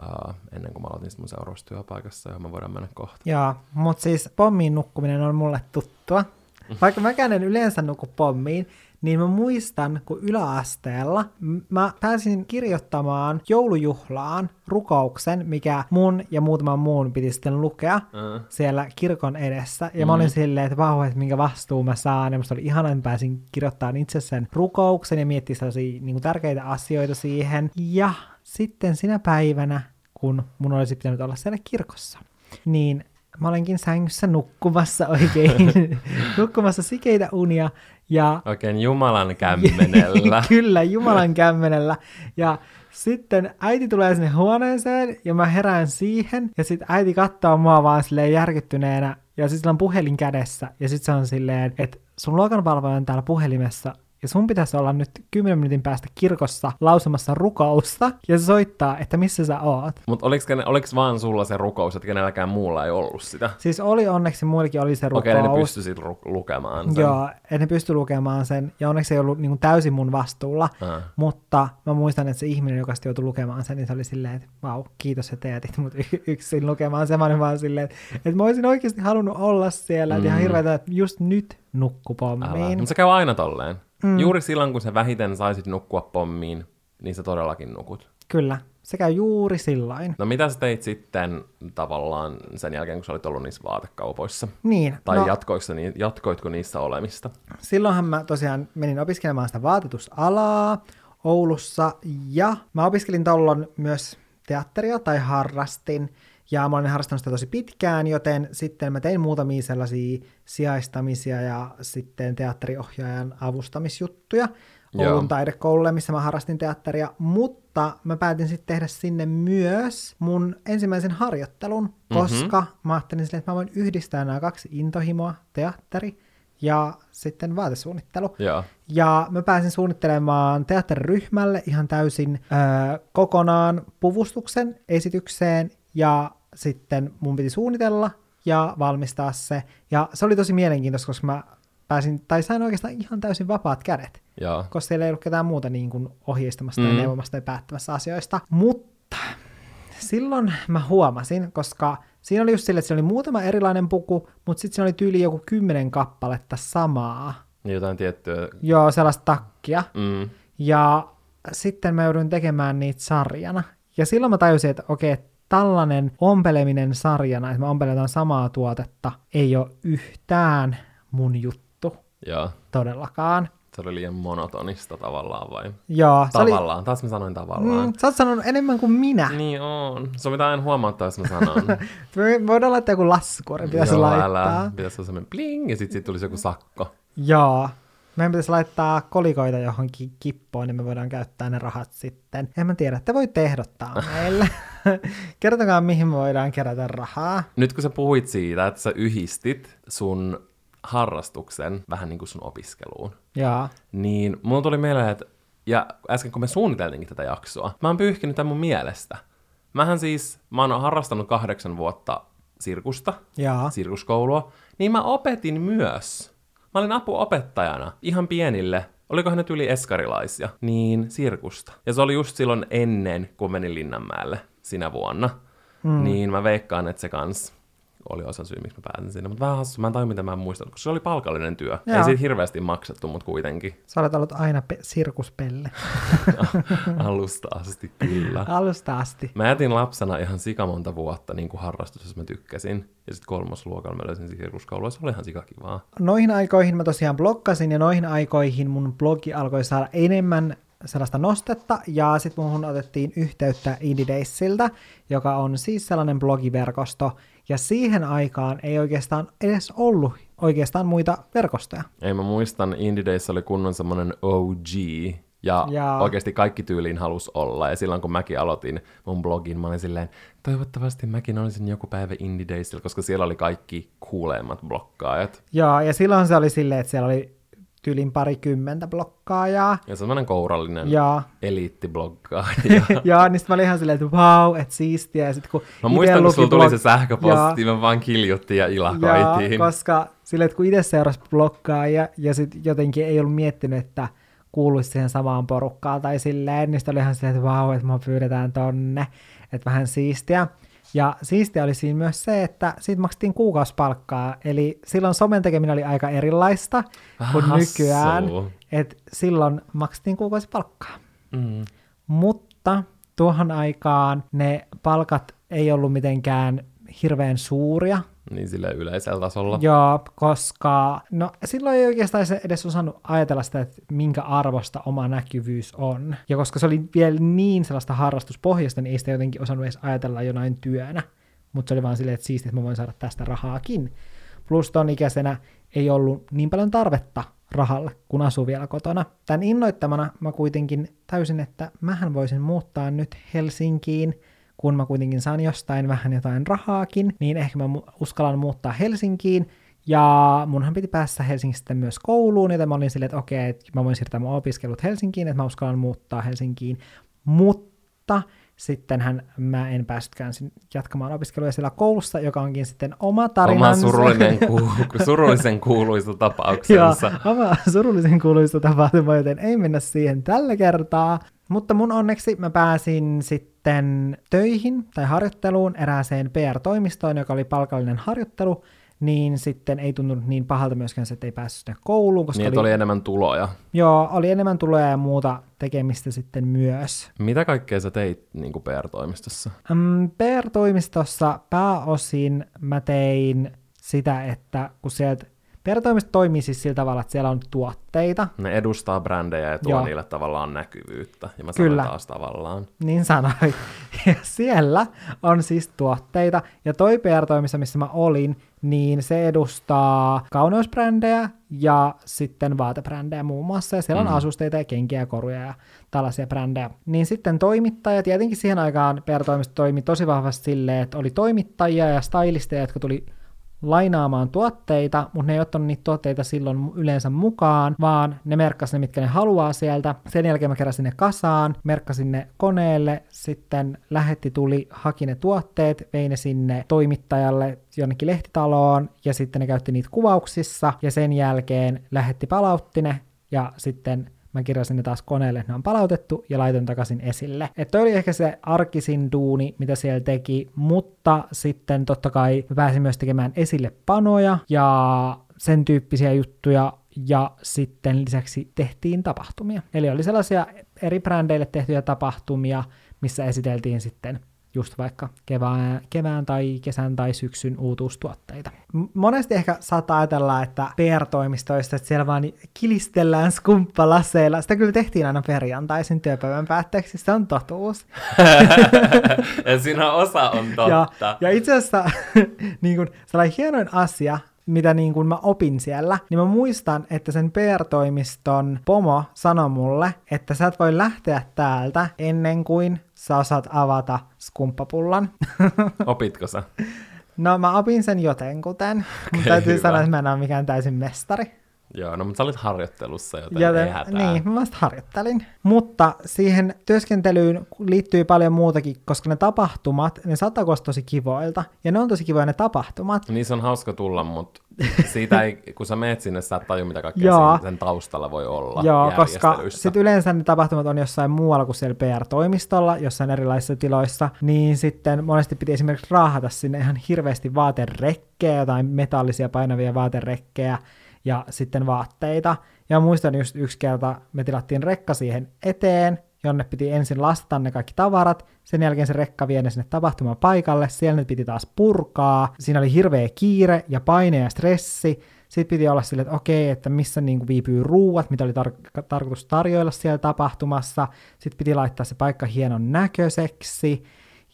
Uh, ennen kuin mä aloitin mun seuraavassa työpaikassa, johon me voidaan mennä kohta. Joo, mutta siis pommiin nukkuminen on mulle tuttua. Vaikka mäkään en yleensä nuku pommiin, niin mä muistan, kun yläasteella mä pääsin kirjoittamaan joulujuhlaan rukouksen, mikä mun ja muutaman muun piti sitten lukea uh. siellä kirkon edessä. Ja mm. mä olin silleen, että vau, että minkä vastuu mä saan. Ja musta oli ihana, että pääsin kirjoittamaan itse sen rukouksen ja miettiä sellaisia niin kuin tärkeitä asioita siihen. Ja sitten sinä päivänä, kun mun olisi pitänyt olla siellä kirkossa, niin mä olenkin sängyssä nukkumassa oikein, nukkumassa sikeitä unia. Ja... Oikein Jumalan kämmenellä. Kyllä, Jumalan kämmenellä. Ja sitten äiti tulee sinne huoneeseen ja mä herään siihen ja sitten äiti katsoo mua vaan silleen järkyttyneenä ja sitten on puhelin kädessä ja sitten se on silleen, että sun luokanvalvoja on täällä puhelimessa ja sun pitäisi olla nyt 10 minuutin päästä kirkossa lausumassa rukousta, ja soittaa, että missä sä oot. Mutta oliko, vaan sulla se rukous, että kenelläkään muulla ei ollut sitä? Siis oli onneksi, muillekin oli se rukous. Okei, okay, ne pystyi sitten ru- lukemaan sen. Joo, että ne pystyi lukemaan sen, ja onneksi ei ollut niin täysin mun vastuulla, uh. mutta mä muistan, että se ihminen, joka joutui lukemaan sen, niin se oli silleen, että vau, kiitos, että teetit mut y- yksin lukemaan sen, mä vaan silleen, että, että mä olisin oikeasti halunnut olla siellä, mm. ihan hirveätä, että just nyt nukkupommiin. Mutta se käy aina tolleen. Mm. Juuri silloin, kun sä vähiten saisit nukkua pommiin, niin sä todellakin nukut. Kyllä, se käy juuri silloin. No mitä sä teit sitten tavallaan sen jälkeen, kun sä olit ollut niissä vaatekaupoissa? Niin. Tai no, jatkoitko, jatkoitko niissä olemista? Silloinhan mä tosiaan menin opiskelemaan sitä vaatetusalaa Oulussa, ja mä opiskelin tollon myös teatteria tai harrastin, ja mä olen harrastanut sitä tosi pitkään, joten sitten mä tein muutamia sellaisia sijaistamisia ja sitten teatteriohjaajan avustamisjuttuja Oulun Joo. taidekoululle, missä mä harrastin teatteria, mutta mä päätin sitten tehdä sinne myös mun ensimmäisen harjoittelun, mm-hmm. koska mä ajattelin silleen, että mä voin yhdistää nämä kaksi intohimoa, teatteri ja sitten vaatesuunnittelu. Ja, Ja mä pääsin suunnittelemaan teatteriryhmälle ihan täysin ö, kokonaan puvustuksen esitykseen ja sitten mun piti suunnitella ja valmistaa se. Ja se oli tosi mielenkiintoista, koska mä pääsin, tai sain oikeastaan ihan täysin vapaat kädet. Joo. Koska siellä ei ollut ketään muuta niin kuin ohjeistamassa mm. tai neuvomassa tai päättämässä asioista. Mutta silloin mä huomasin, koska siinä oli just sille, että siinä oli muutama erilainen puku, mutta sitten siinä oli tyyli joku kymmenen kappaletta samaa. Niin jotain tiettyä. Joo, sellaista takkia. Mm. Ja sitten mä jouduin tekemään niitä sarjana. Ja silloin mä tajusin, että okei, tällainen ompeleminen sarjana, että me ompeletaan samaa tuotetta, ei ole yhtään mun juttu. Joo. Todellakaan. Se oli liian monotonista tavallaan vai? Joo. Tavallaan, oli... taas mä sanoin tavallaan. Mm, sä oot sanonut enemmän kuin minä. Niin on. Se on mitä aina huomauttaa, jos mä sanon. voidaan laittaa joku laskuori, pitäisi Joo, laittaa. älä. Pitäisi olla semmoinen bling, ja sitten sit tulisi joku sakko. Joo. Meidän pitäisi laittaa kolikoita johonkin kippoon, niin me voidaan käyttää ne rahat sitten. En mä tiedä, te voitte ehdottaa meille. Kertokaa, mihin me voidaan kerätä rahaa. Nyt kun sä puhuit siitä, että sä yhdistit sun harrastuksen vähän niin kuin sun opiskeluun, Joo. niin mulla tuli mieleen, että ja äsken kun me suunniteltiinkin tätä jaksoa, mä oon pyyhkinyt tämän mun mielestä. Mähän siis, mä oon harrastanut kahdeksan vuotta sirkusta, Jaa. sirkuskoulua, niin mä opetin myös Mä olin apuopettajana ihan pienille olikohan ne yli eskarilaisia, niin sirkusta. Ja se oli just silloin ennen, kun menin Linnanmäelle sinä vuonna. Mm. Niin mä veikkaan, että se kans oli osa syy, miksi mä päätin sinne. Mutta vähän hassu, mä en tajua, mitä mä en muistanut, koska se oli palkallinen työ. Joo. Ei siitä hirveästi maksettu, mutta kuitenkin. Sä olet ollut aina pe- sirkuspelle. Alusta asti, kyllä. Alusta asti. Mä jätin lapsena ihan sikamonta vuotta niin kuin harrastus, jos mä tykkäsin. Ja sitten kolmosluokalla mä löysin sirkuskoulua, se oli ihan sikakivaa. Noihin aikoihin mä tosiaan blokkasin, ja noihin aikoihin mun blogi alkoi saada enemmän sellaista nostetta, ja sitten muuhun otettiin yhteyttä Indidaysiltä, joka on siis sellainen blogiverkosto, ja siihen aikaan ei oikeastaan edes ollut oikeastaan muita verkostoja. Ei, mä muistan, Indie Days oli kunnon semmoinen OG, ja, ja oikeasti kaikki tyyliin halus olla. Ja silloin kun mäkin aloitin mun blogin, mä olin silleen, toivottavasti mäkin olisin joku päivä Indie Daysilla, koska siellä oli kaikki kuuleimmat blokkaajat. Joo, ja silloin se oli silleen, että siellä oli tyylin parikymmentä blokkaajaa. Ja semmoinen kourallinen ja. eliittibloggaaja. ja, niin sitten mä olin ihan silleen, että vau, että siistiä. Ja sit, kun mä muistan, kun sulla tuli blog... se sähköposti, ja. mä vaan kiljuttiin ja ilakoitiin. Ja, koska silleen, että kun itse seurasi blokkaajia ja sitten jotenkin ei ollut miettinyt, että kuuluisi siihen samaan porukkaan tai silleen, niin sitten oli ihan silleen, että vau, että mä pyydetään tonne, että vähän siistiä. Ja siistiä oli siinä myös se, että siitä maksettiin kuukausipalkkaa, eli silloin somen tekeminen oli aika erilaista kuin Hassu. nykyään, että silloin maksettiin kuukausipalkkaa. Mm. Mutta tuohon aikaan ne palkat ei ollut mitenkään hirveän suuria, niin sille yleisellä tasolla. Joo, koska no silloin ei oikeastaan se edes osannut ajatella sitä, että minkä arvosta oma näkyvyys on. Ja koska se oli vielä niin sellaista harrastuspohjasta, niin ei sitä jotenkin osannut edes ajatella jonain työnä. Mutta se oli vaan silleen, että siistiä, että mä voin saada tästä rahaakin. Plus ton ikäisenä ei ollut niin paljon tarvetta rahalle, kun asuu vielä kotona. Tämän innoittamana mä kuitenkin täysin, että mähän voisin muuttaa nyt Helsinkiin – kun mä kuitenkin saan jostain vähän jotain rahaakin, niin ehkä mä uskallan muuttaa Helsinkiin, ja munhan piti päästä Helsingistä myös kouluun, joten mä olin silleen, että okei, että mä voin siirtää mun opiskelut Helsinkiin, että mä uskallan muuttaa Helsinkiin, mutta sittenhän mä en päässytkään jatkamaan opiskeluja siellä koulussa, joka onkin sitten oma tarinansa. Oma surullinen ku- surullisen kuuluisa tapauksensa. Joo, oma surullisen kuuluisa tapahtuma, joten ei mennä siihen tällä kertaa. Mutta mun onneksi mä pääsin sitten töihin tai harjoitteluun erääseen PR-toimistoon, joka oli palkallinen harjoittelu, niin sitten ei tuntunut niin pahalta myöskään se, että ei päässyt sinne kouluun. Koska niin, oli, oli enemmän tuloja. Joo, oli enemmän tuloja ja muuta tekemistä sitten myös. Mitä kaikkea sä teit niin kuin PR-toimistossa? Um, PR-toimistossa pääosin mä tein sitä, että kun sieltä PR-toimisto toimii siis sillä tavalla, että siellä on tuotteita. Ne edustaa brändejä ja tuo Joo. niille tavallaan näkyvyyttä. Ja mä Kyllä. taas tavallaan. Niin sanoin. Ja siellä on siis tuotteita. Ja toi PR-toimissa, missä mä olin, niin se edustaa kauneusbrändejä ja sitten vaatebrändejä muun muassa. Ja siellä on mm. asusteita ja kenkiä ja koruja ja tällaisia brändejä. Niin sitten toimittajat, tietenkin siihen aikaan PR-toimisto toimi tosi vahvasti silleen, että oli toimittajia ja stylisteja, jotka tuli lainaamaan tuotteita, mutta ne ei ottanut niitä tuotteita silloin yleensä mukaan, vaan ne merkkasi ne, mitkä ne haluaa sieltä. Sen jälkeen mä keräsin ne kasaan, merkkasin ne koneelle, sitten lähetti tuli, haki ne tuotteet, vei ne sinne toimittajalle jonnekin lehtitaloon, ja sitten ne käytti niitä kuvauksissa, ja sen jälkeen lähetti palautti ne, ja sitten mä kirjasin ne taas koneelle, ne on palautettu ja laitoin takaisin esille. Että oli ehkä se arkisin duuni, mitä siellä teki, mutta sitten totta kai pääsin myös tekemään esille panoja ja sen tyyppisiä juttuja, ja sitten lisäksi tehtiin tapahtumia. Eli oli sellaisia eri brändeille tehtyjä tapahtumia, missä esiteltiin sitten just vaikka kevään, kevään tai kesän tai syksyn uutuustuotteita. Monesti ehkä saattaa ajatella, että PR-toimistoista, että siellä vaan kilistellään skumppalaseilla. Sitä kyllä tehtiin aina perjantaisin työpäivän päätteeksi, se on totuus. ja siinä osa on totta. Ja, ja itse asiassa niin kun, sellainen hienoin asia, mitä niin kuin mä opin siellä, niin mä muistan, että sen PR-toimiston pomo sanoi mulle, että sä et voi lähteä täältä ennen kuin sä osaat avata skumppapullan. Opitko sä? No mä opin sen jotenkuten, okay, mutta täytyy hyvä. sanoa, että mä en ole mikään täysin mestari. Joo, no mutta sä olit harjoittelussa, joten Joten, ei hätää. niin, mä vasta harjoittelin. Mutta siihen työskentelyyn liittyy paljon muutakin, koska ne tapahtumat, ne kuulostaa tosi kivoilta. Ja ne on tosi kivoja ne tapahtumat. Niin se on hauska tulla, mutta siitä ei, kun sä meet sinne, sä et tajua, mitä kaikkea Joo. sen taustalla voi olla Joo, koska sit yleensä ne tapahtumat on jossain muualla kuin siellä PR-toimistolla, jossain erilaisissa tiloissa, niin sitten monesti piti esimerkiksi raahata sinne ihan hirveästi vaaterekkejä, jotain metallisia painavia vaaterekkejä ja sitten vaatteita. Ja muistan just yksi kerta, me tilattiin rekka siihen eteen, jonne piti ensin lastata ne kaikki tavarat, sen jälkeen se rekka vie ne sinne tapahtumapaikalle, siellä ne piti taas purkaa, siinä oli hirveä kiire ja paine ja stressi, sitten piti olla silleen, että okei, että missä niin kuin viipyy ruuat, mitä oli tar- tarkoitus tarjoilla siellä tapahtumassa. Sitten piti laittaa se paikka hienon näköiseksi.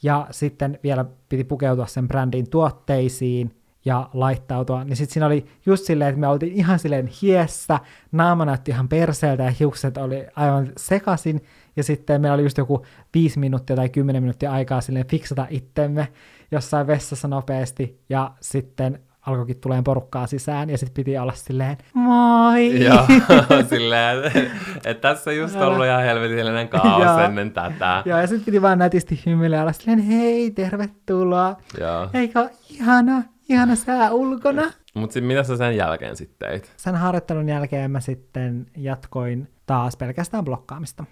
Ja sitten vielä piti pukeutua sen brändin tuotteisiin ja laittautua. Niin sitten siinä oli just silleen, että me oltiin ihan silleen hiessä, naama näytti ihan perseeltä ja hiukset oli aivan sekasin. Ja sitten meillä oli just joku viisi minuuttia tai kymmenen minuuttia aikaa silleen fiksata itsemme jossain vessassa nopeasti. Ja sitten alkoikin tulee porukkaa sisään ja sitten piti olla silleen, moi! Joo, silleen, että et tässä just ollut ihan helvetillinen kaos ennen tätä. Joo, ja sitten piti vaan nätisti hymyillä olla silleen, hei, tervetuloa. Joo. Eikö ihana, ihana sää ulkona? Mutta sitten mitä sä sen jälkeen sitten teit? Sen harjoittelun jälkeen mä sitten jatkoin taas pelkästään blokkaamista.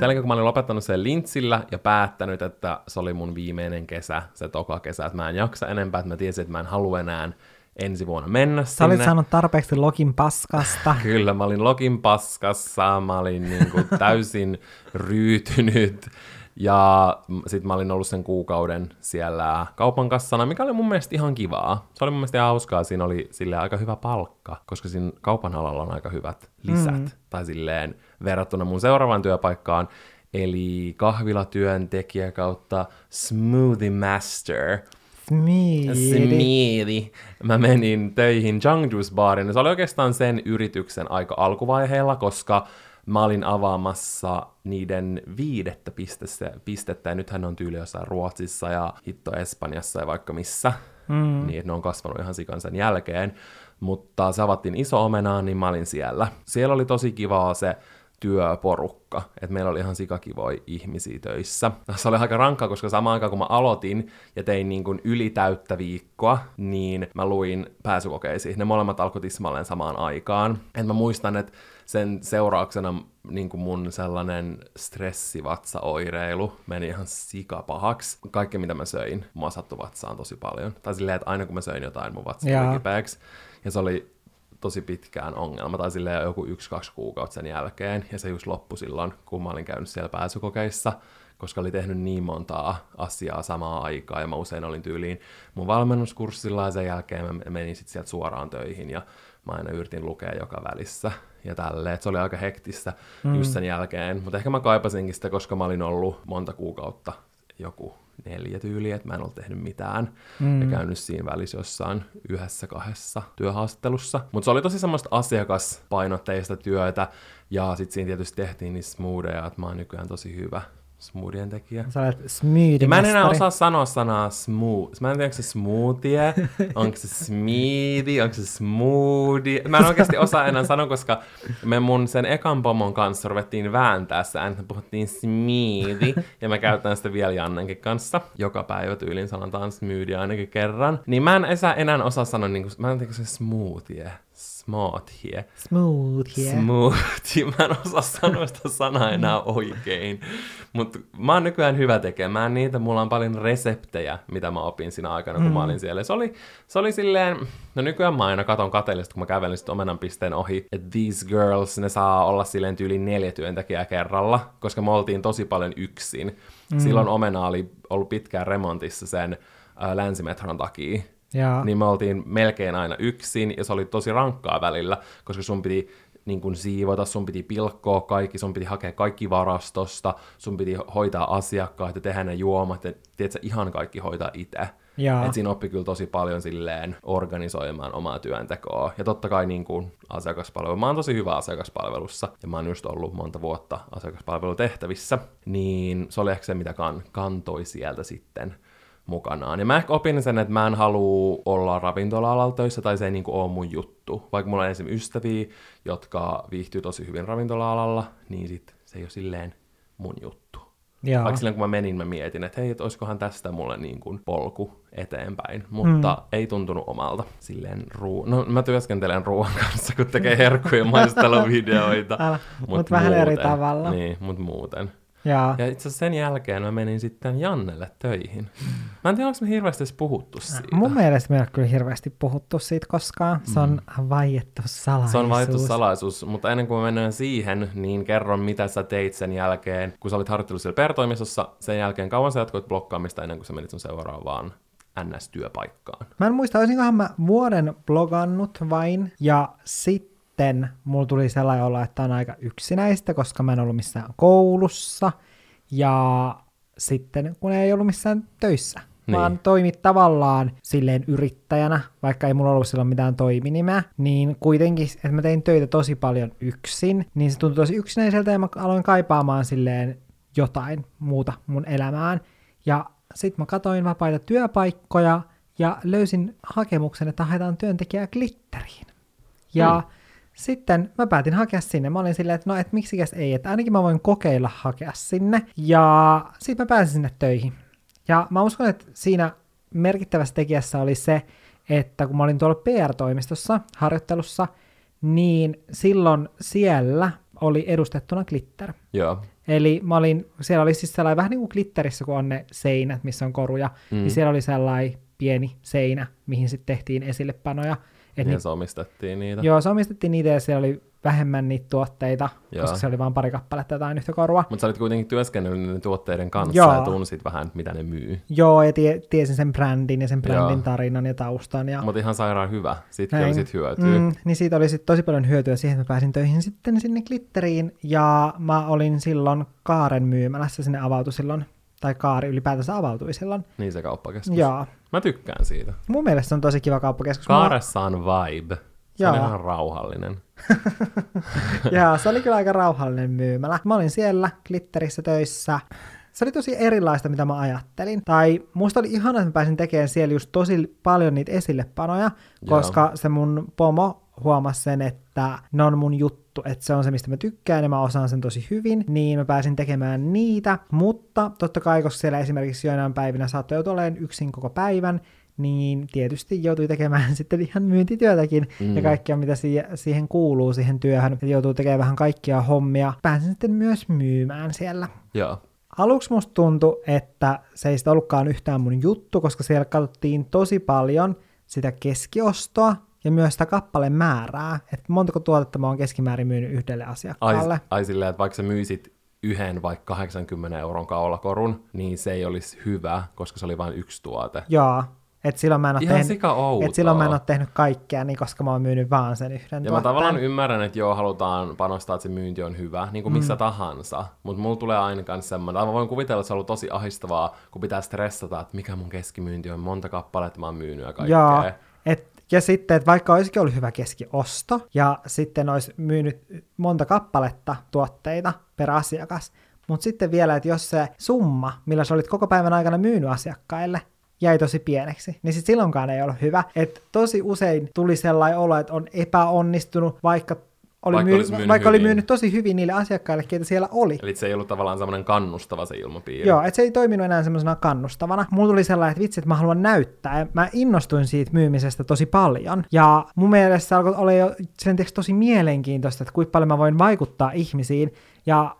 Sen jälkeen, kun mä olin lopettanut sen lintsillä ja päättänyt, että se oli mun viimeinen kesä, se toka kesä, että mä en jaksa enempää, että mä tiesin, että mä en halua enää ensi vuonna mennä Sä sinne. olit saanut tarpeeksi lokin paskasta. Kyllä, mä olin lokin paskassa, mä olin niin kuin täysin ryytynyt. Ja sitten mä olin ollut sen kuukauden siellä kaupan kassana, mikä oli mun mielestä ihan kivaa. Se oli mun mielestä ihan hauskaa, siinä oli sille aika hyvä palkka, koska siinä kaupan alalla on aika hyvät lisät. Mm. Tai silleen verrattuna mun seuraavaan työpaikkaan, eli kahvilatyöntekijä kautta smoothie master. Smiidi. Mä menin töihin Juice Barin, ja se oli oikeastaan sen yrityksen aika alkuvaiheella, koska mä olin avaamassa niiden viidettä pistettä, pistettä ja nythän ne on tyyli jossain Ruotsissa ja hitto Espanjassa ja vaikka missä, mm. niin ne on kasvanut ihan sikan sen jälkeen. Mutta se avattiin iso omenaan, niin mä olin siellä. Siellä oli tosi kivaa se työporukka, että meillä oli ihan sikakivoja ihmisiä töissä. Se oli aika rankkaa, koska samaan aikaan kun mä aloitin ja tein niin kuin ylitäyttä viikkoa, niin mä luin pääsykokeisiin. Ne molemmat alkoi tismalleen samaan aikaan. Et mä muistan, että sen seurauksena niin kuin mun sellainen stressivatsaoireilu meni ihan sikapahaksi. Kaikki mitä mä söin, mua sattui vatsaan tosi paljon. Tai silleen, että aina kun mä söin jotain, mun vatsa tuli kipeäksi. Ja se oli tosi pitkään ongelma, tai silleen joku yksi-kaksi kuukautta sen jälkeen, ja se just loppui silloin, kun mä olin käynyt siellä pääsykokeissa, koska oli tehnyt niin montaa asiaa samaa aikaa, ja mä usein olin tyyliin mun valmennuskurssilla, ja sen jälkeen mä menin sitten sieltä suoraan töihin, ja mä aina yritin lukea joka välissä, ja tälleen, että se oli aika hektistä mm. just sen jälkeen, mutta ehkä mä kaipasinkin sitä, koska mä olin ollut monta kuukautta joku neljä tyyliä, että mä en ollut tehnyt mitään mm. ja käynyt siinä välissä jossain yhdessä kahdessa työhaastattelussa. Mutta se oli tosi semmoista asiakaspainotteista työtä ja sitten siinä tietysti tehtiin niitä smoothieja, että mä oon nykyään tosi hyvä smoothien tekijä. Sä olet smoothie Mä en enää osaa sanoa sanaa smooth. Mä en tiedä, onko se smoothie, onko se smoothie, onko se smoothie. Mä en oikeasti osaa enää sanoa, koska me mun sen ekan pomon kanssa ruvettiin vääntää sitä, me puhuttiin smoothie, ja mä käytän sitä vielä Jannenkin kanssa. Joka päivä tyyliin sanotaan smoothie ainakin kerran. Niin mä en enää, enää osaa sanoa, niin kuin, mä en tiedä, onko se smoothie. Smoothie. Smoothie. Smoothie. Mä en osaa sanoa sitä sanaa enää oikein. Mutta mä oon nykyään hyvä tekemään niitä. Mulla on paljon reseptejä, mitä mä opin siinä aikana, kun mm. mä olin siellä. Se oli, se oli silleen, no nykyään mä aina katon kateellisesti, kun mä kävelin sitten omenan pisteen ohi, että these girls, ne saa olla silleen tyyliin neljä työntekijää kerralla, koska me oltiin tosi paljon yksin. Mm. Silloin omena oli ollut pitkään remontissa sen ä, länsimetron takia. Ja. Niin me oltiin melkein aina yksin, ja se oli tosi rankkaa välillä, koska sun piti niin kun siivota, sun piti pilkkoa kaikki, sun piti hakea kaikki varastosta, sun piti hoitaa asiakkaat ja tehdä ne juomat, ja tiedätkö, ihan kaikki hoitaa itse. Jaa. Et siinä oppi kyllä tosi paljon silleen organisoimaan omaa työntekoa. Ja totta kai niin kuin asiakaspalvelu. Mä oon tosi hyvä asiakaspalvelussa ja mä oon just ollut monta vuotta asiakaspalvelutehtävissä. Niin se oli ehkä se, mitä kan, kantoi sieltä sitten mukanaan. Ja mä ehkä opin sen, että mä en halua olla ravintola-alalla töissä, tai se ei niinku ole mun juttu. Vaikka mulla on esimerkiksi ystäviä, jotka viihtyy tosi hyvin ravintola-alalla, niin sit se ei ole silleen mun juttu. Joo. Vaikka silloin kun mä menin, mä mietin, että hei, että olisikohan tästä mulle niin kuin polku eteenpäin, mutta mm. ei tuntunut omalta. Silleen ruu... No mä työskentelen ruoan kanssa, kun tekee herkkuja maisteluvideoita. Mutta mut vähän eri tavalla. Niin, mutta muuten. Jaa. Ja itse asiassa sen jälkeen mä menin sitten Jannelle töihin. Mä en tiedä, onko me hirveästi edes puhuttu siitä. Mun mielestä me ei ole kyllä hirveästi puhuttu siitä koskaan. Se on mm. vaiettu salaisuus. Se on vaiettu salaisuus, mutta ennen kuin mä menen siihen, niin kerron, mitä sä teit sen jälkeen, kun sä olit harjoittelussa siellä pertoimistossa. Sen jälkeen kauan sä jatkoit blokkaamista ennen kuin sä menit sun seuraavaan NS-työpaikkaan. Mä en muista, olisinkohan mä vuoden blogannut vain, ja sitten sitten mulla tuli sellainen olla, että on aika yksinäistä, koska mä en ollut missään koulussa, ja sitten kun ei ollut missään töissä, niin. vaan toimit tavallaan silleen yrittäjänä, vaikka ei mulla ollut silloin mitään toiminimeä, niin kuitenkin, että mä tein töitä tosi paljon yksin, niin se tuntui tosi yksinäiseltä ja mä aloin kaipaamaan silleen jotain muuta mun elämään. Ja sitten mä katoin vapaita työpaikkoja ja löysin hakemuksen, että haetaan työntekijää glitteriin. Ja mm sitten mä päätin hakea sinne. Mä olin silleen, että no, et miksikäs ei, että ainakin mä voin kokeilla hakea sinne. Ja sitten mä pääsin sinne töihin. Ja mä uskon, että siinä merkittävässä tekijässä oli se, että kun mä olin tuolla PR-toimistossa harjoittelussa, niin silloin siellä oli edustettuna glitter. Joo. Eli mä olin, siellä oli siis sellainen vähän niin kuin glitterissä, kun on ne seinät, missä on koruja, mm. niin siellä oli sellainen pieni seinä, mihin sitten tehtiin esillepanoja. Et niin, se omistettiin niitä. Joo, se omistettiin niitä ja siellä oli vähemmän niitä tuotteita, joo. koska se oli vain pari kappaletta jotain yhtä korua. Mutta sä olit kuitenkin työskennellyt niiden tuotteiden kanssa joo. ja tunsit vähän, mitä ne myy. Joo, ja tie, tiesin sen brändin ja sen brändin joo. tarinan ja taustan. Ja... Mutta ihan sairaan hyvä. Siitäkin oli sit hyötyä. Mm, niin siitä oli sit tosi paljon hyötyä siihen, että mä pääsin töihin sitten sinne glitteriin. Ja mä olin silloin Kaaren myymälässä, sinne avautui silloin tai kaari ylipäätänsä avautui silloin. Niin se kauppakeskus. Joo. Mä tykkään siitä. Mun mielestä se on tosi kiva kauppakeskus. Kaaressa on vibe. Se Joo. on ihan rauhallinen. Joo, se oli kyllä aika rauhallinen myymälä. Mä olin siellä glitterissä töissä. Se oli tosi erilaista, mitä mä ajattelin. Tai musta oli ihana, että mä pääsin tekemään siellä just tosi paljon niitä esillepanoja, koska Joo. se mun pomo huomasi sen, että ne on mun juttu, että se on se, mistä mä tykkään ja mä osaan sen tosi hyvin, niin mä pääsin tekemään niitä, mutta totta kai, koska siellä esimerkiksi joinain päivinä saattoi joutua olemaan yksin koko päivän, niin tietysti joutui tekemään sitten ihan myyntityötäkin mm. ja kaikkea, mitä siihen kuuluu siihen työhön. että joutuu tekemään vähän kaikkia hommia. Pääsin sitten myös myymään siellä. Joo. Aluksi musta tuntui, että se ei sitä ollutkaan yhtään mun juttu, koska siellä katsottiin tosi paljon sitä keskiostoa, ja myös sitä kappaleen määrää, että montako tuotetta mä oon keskimäärin myynyt yhdelle asiakkaalle. Ai, ai silleen, että vaikka sä myisit yhden vaikka 80 euron kaulakorun, niin se ei olisi hyvä, koska se oli vain yksi tuote. Joo, et silloin, mä en ole tehnyt, et silloin mä en ole tehnyt kaikkea, niin koska mä oon myynyt vaan sen yhden Ja tuotteen. mä tavallaan ymmärrän, että joo, halutaan panostaa, että se myynti on hyvä, niin kuin missä mm. tahansa. Mutta mulla tulee aina kanssa semmoinen, mä voin kuvitella, että se on ollut tosi ahistavaa, kun pitää stressata, että mikä mun keskimyynti on, monta kappaletta mä oon myynyt ja kaikkea. Joo, et ja sitten, että vaikka olisikin ollut hyvä keskiosto, ja sitten olisi myynyt monta kappaletta tuotteita per asiakas, mutta sitten vielä, että jos se summa, millä sä olit koko päivän aikana myynyt asiakkaille, jäi tosi pieneksi, niin sitten silloinkaan ei ollut hyvä. Et tosi usein tuli sellainen olo, että on epäonnistunut, vaikka oli vaikka, myy- myynyt vaikka oli myynyt tosi hyvin niille asiakkaille, keitä siellä oli. Eli se ei ollut tavallaan semmoinen kannustava se ilmapiiri. Joo, että se ei toiminut enää semmoisena kannustavana. Mulla tuli sellainen, että vitsi, että mä haluan näyttää. Ja mä innostuin siitä myymisestä tosi paljon. Ja mun mielestä se alkoi olla jo sen tosi mielenkiintoista, että kuinka paljon mä voin vaikuttaa ihmisiin. Ja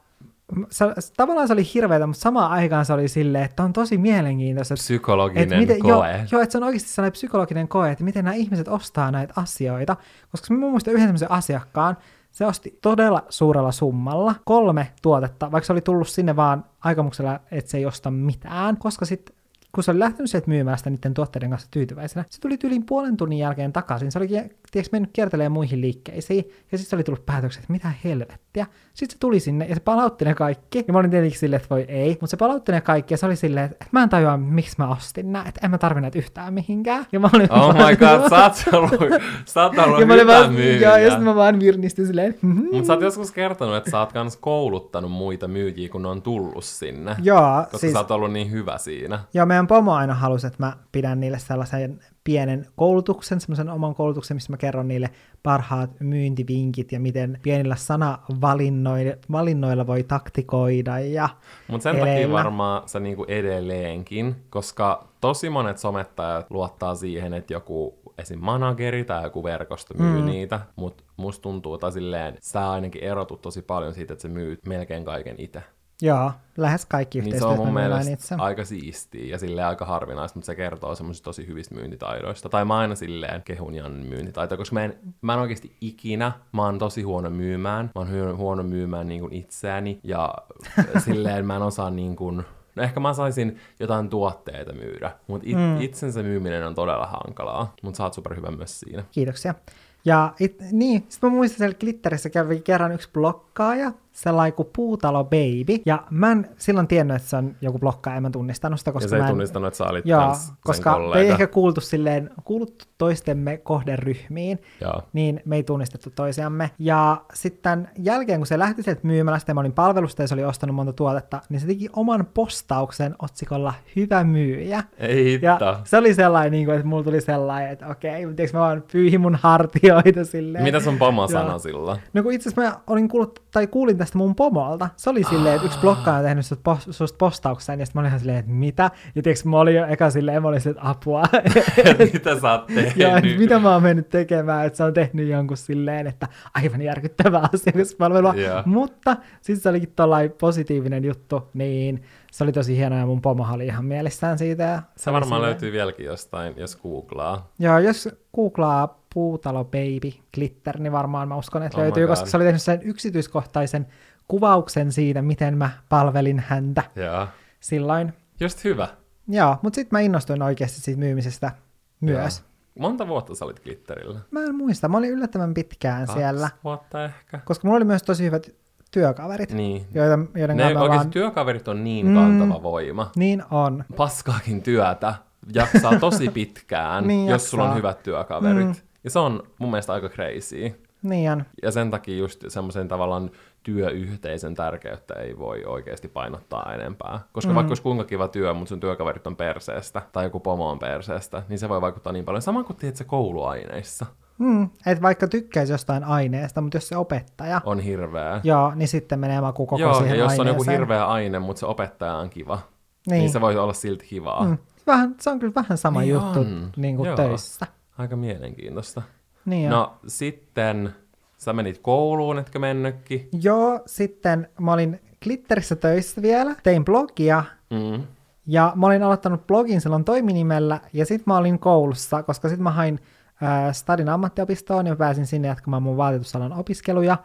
se, tavallaan se oli hirveätä, mutta samaan aikaan se oli silleen, että on tosi mielenkiintoista. Psykologinen että miten, koe. Joo, jo, että se on oikeasti sellainen psykologinen koe, että miten nämä ihmiset ostaa näitä asioita. Koska mä muistan yhden sellaisen asiakkaan, se osti todella suurella summalla kolme tuotetta, vaikka se oli tullut sinne vaan aikomuksella, että se ei osta mitään, koska sitten kun se oli lähtenyt sieltä myymään sitä niiden tuotteiden kanssa tyytyväisenä, se tuli yli puolen tunnin jälkeen takaisin. Se oli tiedätkö, mennyt kiertelemään muihin liikkeisiin, ja sitten se oli tullut päätöksen, että mitä helvettiä. Sitten se tuli sinne, ja se palautti ne kaikki. Ja mä olin tietenkin silleen, että voi ei, mutta se palautti ne kaikki, ja se oli silleen, että mä en tajua, miksi mä ostin nää, että en mä tarvi näitä yhtään mihinkään. Ja mä olin Oh my god, sä oot ollut, sä oot ollut ja mä olin vaan, myyjä. ja, ja sitten mä vaan virnistin silleen, mm-hmm. Mutta sä oot joskus kertonut, että sä oot kans kouluttanut muita myyjiä, kun ne on tullut sinne. Joo, Koska siis, sä oot ollut niin hyvä siinä. joo, meidän pomo aina halusi, että mä pidän niille sellaisen pienen koulutuksen, semmoisen oman koulutuksen, missä mä kerron niille parhaat myyntivinkit ja miten pienillä sanavalinnoilla valinnoilla voi taktikoida ja Mutta sen takia eleillä. varmaan sä niinku edelleenkin, koska tosi monet somettajat luottaa siihen, että joku esim. manageri tai joku verkosto myy mm. niitä, mutta musta tuntuu, että silleen, sä ainakin erotut tosi paljon siitä, että sä myyt melkein kaiken itse. Joo, lähes kaikki Niin se on yhteistyöt mun mielestä itse. aika siistiä ja silleen aika harvinaista, mutta se kertoo semmoisista tosi hyvistä myyntitaidoista. Tai mä aina silleen kehun Jannen myyntitaitoja, koska mä en, mä en oikeasti ikinä, mä oon tosi huono myymään. Mä oon huono myymään niin kuin itseäni ja silleen mä en osaa niin kuin, No ehkä mä saisin jotain tuotteita myydä, mutta it, mm. itsensä myyminen on todella hankalaa, mutta sä oot superhyvä myös siinä. Kiitoksia. Ja it, niin, sitten mä muistan siellä Glitterissä kävi kerran yksi blokkaaja, sellainen kuin Puutalo Baby, ja mä en silloin tiennyt, että se on joku blokkaaja, en mä tunnistanut sitä, Ja koska sä ei mä en, tunnistanut, että sä olit Joo, koska me kollega. ei ehkä kuultu silleen, kuuluttu toistemme kohderyhmiin, Joo. niin me ei tunnistettu toisiamme. Ja sitten jälkeen, kun se lähti sieltä myymälästä ja mä olin palvelusta ja se oli ostanut monta tuotetta, niin se teki oman postauksen otsikolla Hyvä myyjä. Ei Ja hitto. se oli sellainen, niin kuin, että mulla tuli sellainen, että okei, eikö mä vaan pyyhin mun hartioita silleen. Mitä sun Joo. sanoi silloin? No kun itse asiassa mä olin kuullut, tai kuulin tästä mun pomolta. Se oli silleen, että yksi blokkaaja on tehnyt susta, post, susta postauksen, ja sitten mä olin ihan silleen, että mitä? Ja tiiäks, mä olin jo eka silleen, mä olin silleen, että apua. Mitä sä oot tehnyt? ja että mitä mä oon mennyt tekemään, että se on tehnyt jonkun silleen, että aivan järkyttävää asiakaspalvelua. Joo. Mutta sitten se olikin tollain positiivinen juttu, niin se oli tosi hienoa ja mun pomo oli ihan mielissään siitä. Ja Se oli varmaan silleen- löytyy vieläkin jostain, jos googlaa. Joo, jos googlaa Puutalo Baby Glitter, niin varmaan mä uskon, että Oh löytyy, koska se oli tehnyt sen yksityiskohtaisen kuvauksen siitä, miten mä palvelin häntä Joo. silloin. Just hyvä. Joo, mutta sitten mä innostuin oikeasti siitä myymisestä myös. Joo. Monta vuotta sä olit glitterillä? Mä en muista, mä olin yllättävän pitkään Kaksi siellä, vuotta ehkä. koska mulla oli myös tosi hyvät työkaverit, Niin. joita, joiden Ne kanssa oikeasti vaan... työkaverit on niin Mm. kantava voima. Niin on. Paskaakin työtä jaksaa tosi pitkään, Niin jos sulla on jaksaa. hyvät työkaverit. Mm. Ja se on mun mielestä aika crazy. Niin on. Ja sen takia just semmoisen tavallaan työyhteisön tärkeyttä ei voi oikeasti painottaa enempää. Koska mm. vaikka olisi kuinka kiva työ, mutta sun työkaverit on perseestä, tai joku pomo on perseestä, niin se voi vaikuttaa niin paljon. Sama kuin tiedät se kouluaineissa. Mm, et vaikka tykkäisi jostain aineesta, mutta jos se opettaja, On hirveä. joo, niin sitten menee maku koko Joo, siihen ja jos on joku aineeseen. hirveä aine, mutta se opettaja on kiva, niin, Niin. se voi olla silti kivaa. Mm. Mm. Vähän, se on kyllä vähän sama Niin juttu on. niin kuin Joo. töissä. Aika mielenkiintoista. Niin no sitten sä menit kouluun, etkö mennytkin? Joo, sitten mä olin Glitterissä töissä vielä, tein blogia, Mm. ja mä olin aloittanut blogin silloin toiminimellä, ja sitten mä olin koulussa, koska sitten mä hain äh, Stadin ammattiopistoon, ja mä pääsin sinne jatkamaan mun vaatetusalan opiskeluja,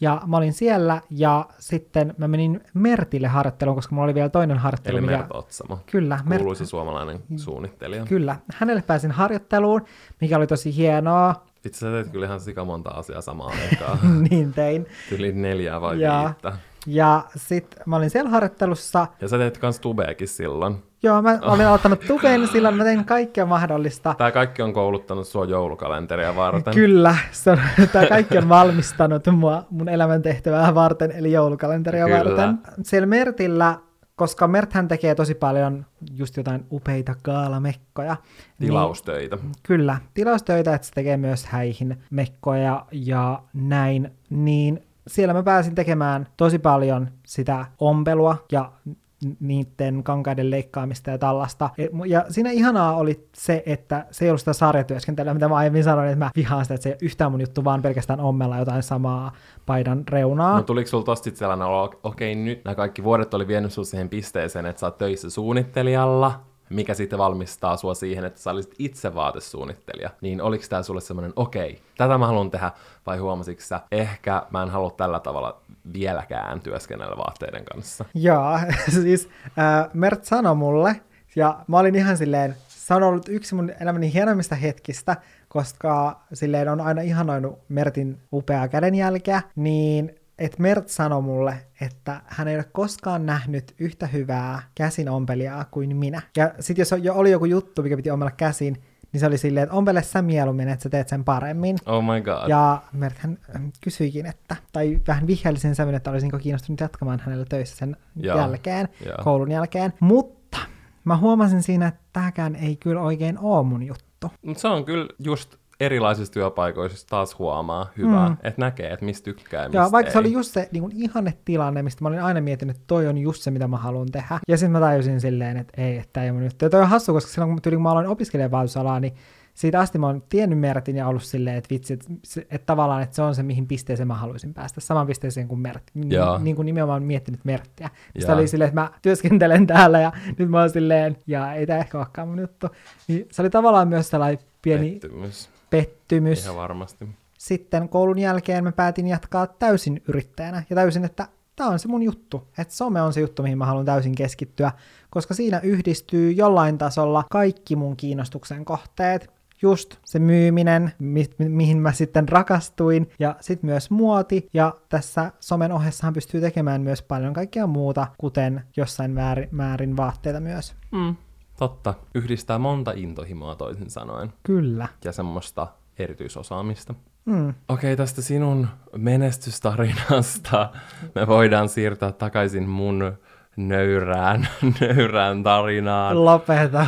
ja mä olin siellä, ja sitten mä menin Mertille harjoitteluun, koska mulla oli vielä toinen harjoittelu. Eli mikä- Otsamo. Kyllä, Mert, Kuuluisa suomalainen suunnittelija. kyllä. Hänelle pääsin harjoitteluun, mikä oli tosi hienoa, Itse sä teet kyllä ihan sika monta asiaa samaan aikaan. niin tein. Yli neljää vai Ja- viittä. Ja sitten mä olin siellä harjoittelussa, Ja sä teet kans tubeekin silloin. Joo, mä olin aloittanut tuben, silloin mä tein kaikkea mahdollista. Tää kaikki on kouluttanut sua joulukalenteria varten. Kyllä, se on, tämä kaikki on valmistanut mua mun elämäntehtävää varten, eli joulukalenteria Kyllä. varten. Siellä Mertillä, koska Merthän tekee tosi paljon just jotain upeita kaalamekkoja. Tilaustöitä. Niin, kyllä, tilaustöitä, että se tekee myös häihin mekkoja ja näin. Niin siellä mä pääsin tekemään tosi paljon sitä ompelua ja niiden kankaiden leikkaamista ja tällaista. Mu- Ja siinä ihanaa oli se, että se ei ollut sitä sarjatyöskentelyä, mitä mä aiemmin sanoin, että mä vihaan sitä, että se ei ole yhtään mun juttu, vaan pelkästään ommella jotain samaa paidan reunaa. No tuliko sulla tosta sit sellainen olo, okei nyt nämä kaikki vuodet oli vienyt sua siihen pisteeseen, että sä oot töissä suunnittelijalla, mikä sitten valmistaa sua siihen, että sä olisit itse vaatesuunnittelija. Niin oliko tää sulle semmoinen, okei, tätä mä haluan tehdä, vai huomasitko sä, ehkä mä en halua tällä tavalla vieläkään työskennellä vaatteiden kanssa? Joo, siis äh, Mert sanoi mulle Ja mä olin ihan silleen, se on ollut yksi mun elämäni hienoimmista hetkistä, koska silleen on aina ihanoinut Mertin upeaa kädenjälkeä, niin että Mert sanoi mulle, että hän ei ole koskaan nähnyt yhtä hyvää käsinompelijaa kuin minä. Ja sitten jos jo oli joku juttu, mikä piti ommella käsin, niin se oli silleen, että ompele sä mieluummin, että sä teet sen paremmin. Oh my god. Ja Mert hän kysyikin, että, tai vähän vihjaili sen sävyn, että olisinko kiinnostunut jatkamaan hänellä töissä sen Joo, jälkeen, joo. koulun jälkeen. Mutta mä huomasin siinä, että tämäkään ei kyllä oikein ole mun juttu. Mut se on kyllä just erilaisissa työpaikoissa taas huomaa hyvää, mm. että näkee, että mistä tykkää ja mistä vaikka ei. se oli just se niin kuin ihanne tilanne, mistä mä olin aina miettinyt, että toi on just se, mitä mä haluan tehdä. Ja sitten mä tajusin silleen, että ei, että ei mun juttu. Ja toi on hassu, koska silloin kun, tyyli, kun mä aloin opiskelemaan niin siitä asti mä oon tiennyt Mertin ja ollut silleen, että vitsi, että, se- että tavallaan että se on se, mihin pisteeseen mä haluaisin päästä. Samaan pisteeseen kuin Mert. Niin, niin kuin nimenomaan miettinyt Merttiä. Sitä oli silleen, että mä työskentelen täällä ja nyt mä oon silleen, ja ei tää ehkä olekaan mun juttu. Niin se oli tavallaan myös sellainen pieni Pettymys. Pettymys. Ihan varmasti. Sitten koulun jälkeen mä päätin jatkaa täysin yrittäjänä ja täysin, että tämä on se mun juttu, että some on se juttu, mihin mä haluan täysin keskittyä, koska siinä yhdistyy jollain tasolla kaikki mun kiinnostuksen kohteet. Just se myyminen, mi- mi- mihin mä sitten rakastuin, ja sitten myös muoti, ja tässä somen ohessahan pystyy tekemään myös paljon kaikkea muuta, kuten jossain määrin, määrin vaatteita myös. Mm. Totta. Yhdistää monta intohimoa toisin sanoen Kyllä. ja semmoista erityisosaamista. Mm. Okei, tästä sinun menestystarinasta me voidaan siirtää takaisin mun nöyrään, nöyrään tarinaan. Lopeta. Öö,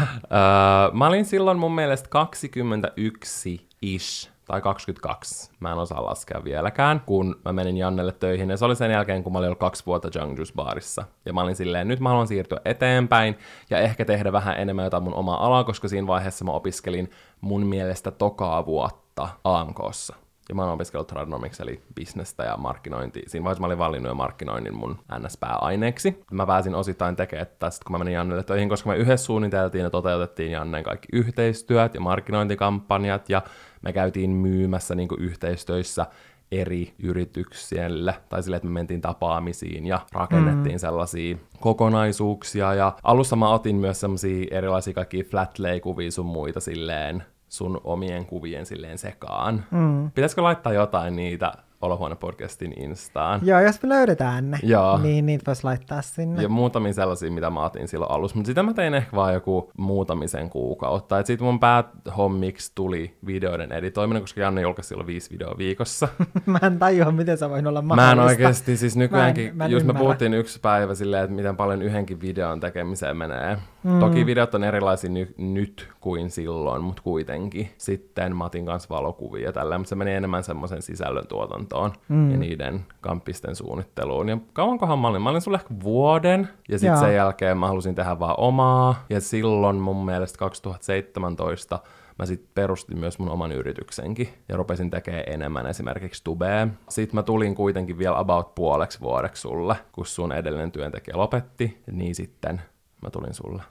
mä olin silloin mun mielestä 21-ish, tai 22, mä en osaa laskea vieläkään, kun mä menin Jannelle töihin. Ja se oli sen jälkeen, kun mä olin ollut kaksi vuotta Junk Juice Barissa. Ja mä olin silleen, nyt mä haluan siirtyä eteenpäin ja ehkä tehdä vähän enemmän jotain mun omaa alaa, koska siinä vaiheessa mä opiskelin mun mielestä tokaa vuotta AMKssa. Ja mä oon opiskellut tradenomics, eli bisnestä ja markkinointi. Siinä vaiheessa mä olin valinnut jo markkinoinnin mun NS-pääaineeksi. Mä pääsin osittain tekemään tästä, kun mä menin Jannelle töihin, koska me yhdessä suunniteltiin ja toteutettiin Jannen kaikki yhteistyöt ja markkinointikampanjat, ja me käytiin myymässä niin yhteistöissä eri yrityksille, tai sille, että me mentiin tapaamisiin ja rakennettiin mm. sellaisia kokonaisuuksia, ja alussa mä otin myös sellaisia erilaisia kaikkia flat lay-kuvia sun muita silleen, sun omien kuvien silleen sekaan. Mm. Pitäisikö laittaa jotain niitä Olohuone-podcastin Instaan? Joo, jos me löydetään ne, Joo. niin niitä voisi laittaa sinne. Ja muutamia sellaisia, mitä mä otin silloin alussa. Mutta sitä mä tein ehkä vaan joku muutamisen kuukautta. Et sit mun päähommiksi tuli videoiden editoiminen, koska Janne julkaisi silloin viisi videoa viikossa. mä en tajua, miten se voi olla Mä mahdollista. en oikeasti, siis nykyäänkin, Mä en- mä en just me ymmärrä. puhuttiin yksi päivä silleen, että miten paljon yhdenkin videon tekemiseen menee. Mm. Toki videot on erilaisia ny- nyt kuin silloin, mutta kuitenkin. Sitten mä otin kanssa valokuvia ja tälleen, mutta se meni enemmän semmoisen sisällön tuotantoon mm. ja niiden kamppisten suunnitteluun. Ja kauankohan mä olin? Mä olin sulle ehkä vuoden, ja sitten sen jälkeen mä halusin tehdä vaan omaa. Ja silloin mun mielestä 2017 mä sitten perustin myös mun oman yrityksenkin ja rupesin tekemään enemmän esimerkiksi tubea. Sitten mä tulin kuitenkin vielä about puoleksi vuodeksi sulle, kun sun edellinen työntekijä lopetti, niin sitten mä tulin sulle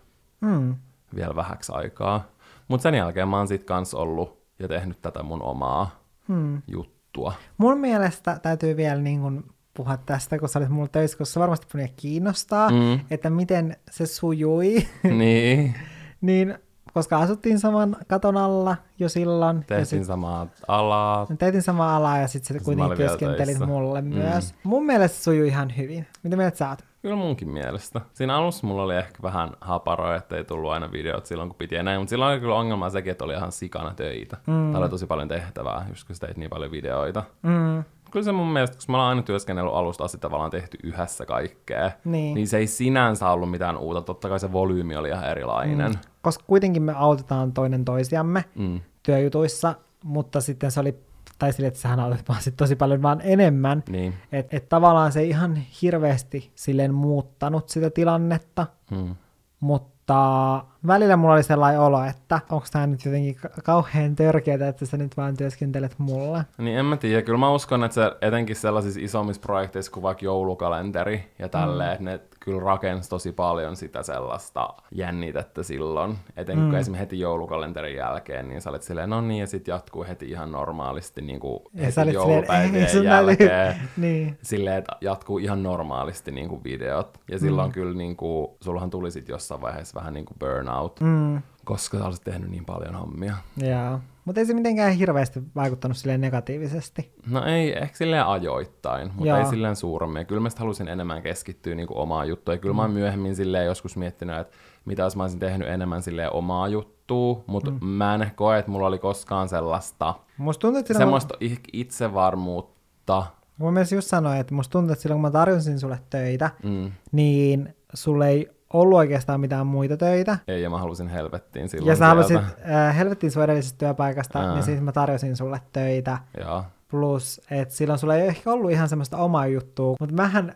Mm. vielä vähäksi aikaa. Mutta sen jälkeen mä oon sit kans ollut ja tehnyt tätä mun omaa Hmm. juttua. Mun mielestä täytyy vielä niin kun puhua tästä, kun sä olit mulla töissä, koska se varmasti paljon kiinnostaa, Mm. että miten se sujui. niin, niin, koska asuttiin saman katon alla jo silloin. tehtiin sit, samaa alaa. Tehtiin sama alaa ja sitten sit kuitenkin työskentelit töissä. mulle Mm. myös. Mun mielestä se sujui ihan hyvin. Mitä mieltä sä oot? Kyllä munkin mielestä. Siinä alussa mulla oli ehkä vähän haparoa, että ei tullut aina videot silloin, kun piti ja näin, mutta silloin oli kyllä ongelma sekin, että oli ihan sikana töitä. Mm. Tai oli tosi paljon tehtävää, just kun sä teit niin paljon videoita. Mm. Kyllä se mun mielestä, koska me ollaan aina työskennellyt alusta asti tavallaan tehty yhdessä kaikkea, Niin. niin se ei sinänsä ollut mitään uutta. Totta kai se volyymi oli ihan erilainen. Mm. Koska kuitenkin me autetaan toinen toisiamme Mm. työjutuissa, mutta sitten se oli, tai sille, että sähän autat vaan sit tosi paljon vaan enemmän. Niin. Että et tavallaan se ei ihan hirveästi silleen muuttanut sitä tilannetta, Mm. mutta välillä mulla oli sellainen olo, että onko tämä nyt jotenkin ka- kauhean törkeää, että sä nyt vaan työskentelet mulle. Niin en mä tiedä, kyllä mä uskon, että se etenkin sellaisissa isommissa projekteissa kuin vaikka joulukalenteri ja tälleen, mm. ne kyllä rakensi tosi paljon sitä sellaista jännitettä silloin. Etenkin mm. kun esimerkiksi heti joulukalenterin jälkeen, niin sä olet silleen, no niin, ja sitten jatkuu heti ihan normaalisti niin kuin heti silleen, joulupäivien sun jälkeen. niin. Silleen, että jatkuu ihan normaalisti niin kuin videot. Ja silloin mm. kyllä, niin kuin, sullahan tuli sitten jossain vaiheessa vähän niin kuin burnout, Mm. koska sä olisit tehnyt niin paljon hommia. Joo. Mutta ei se mitenkään hirveästi vaikuttanut silleen negatiivisesti. No ei, ehkä silleen ajoittain, mutta Joo. ei silleen suuremmin. Kyllä mä halusin enemmän keskittyä niin omaan juttuun. Ja kyllä mä oon myöhemmin silleen joskus miettinyt, että mitä jos mä olisin tehnyt enemmän silleen omaa juttua, mutta mm. mä en koe, että mulla oli koskaan sellaista, Musta tuntuu, että semmoista ih- itsevarmuutta. mä myös just sanoin, että musta tuntuu, että silloin kun mä tarjosin sulle töitä, Mm. niin sulle ei ollut oikeastaan mitään muita töitä. Ei, ja mä halusin helvettiin silloin Ja sä halusit äh, helvettiin sun edellisestä työpaikasta, Aa. niin siis mä tarjosin sulle töitä. Joo. Plus, että silloin sulla ei ehkä ollut ihan semmoista omaa juttua, mutta mähän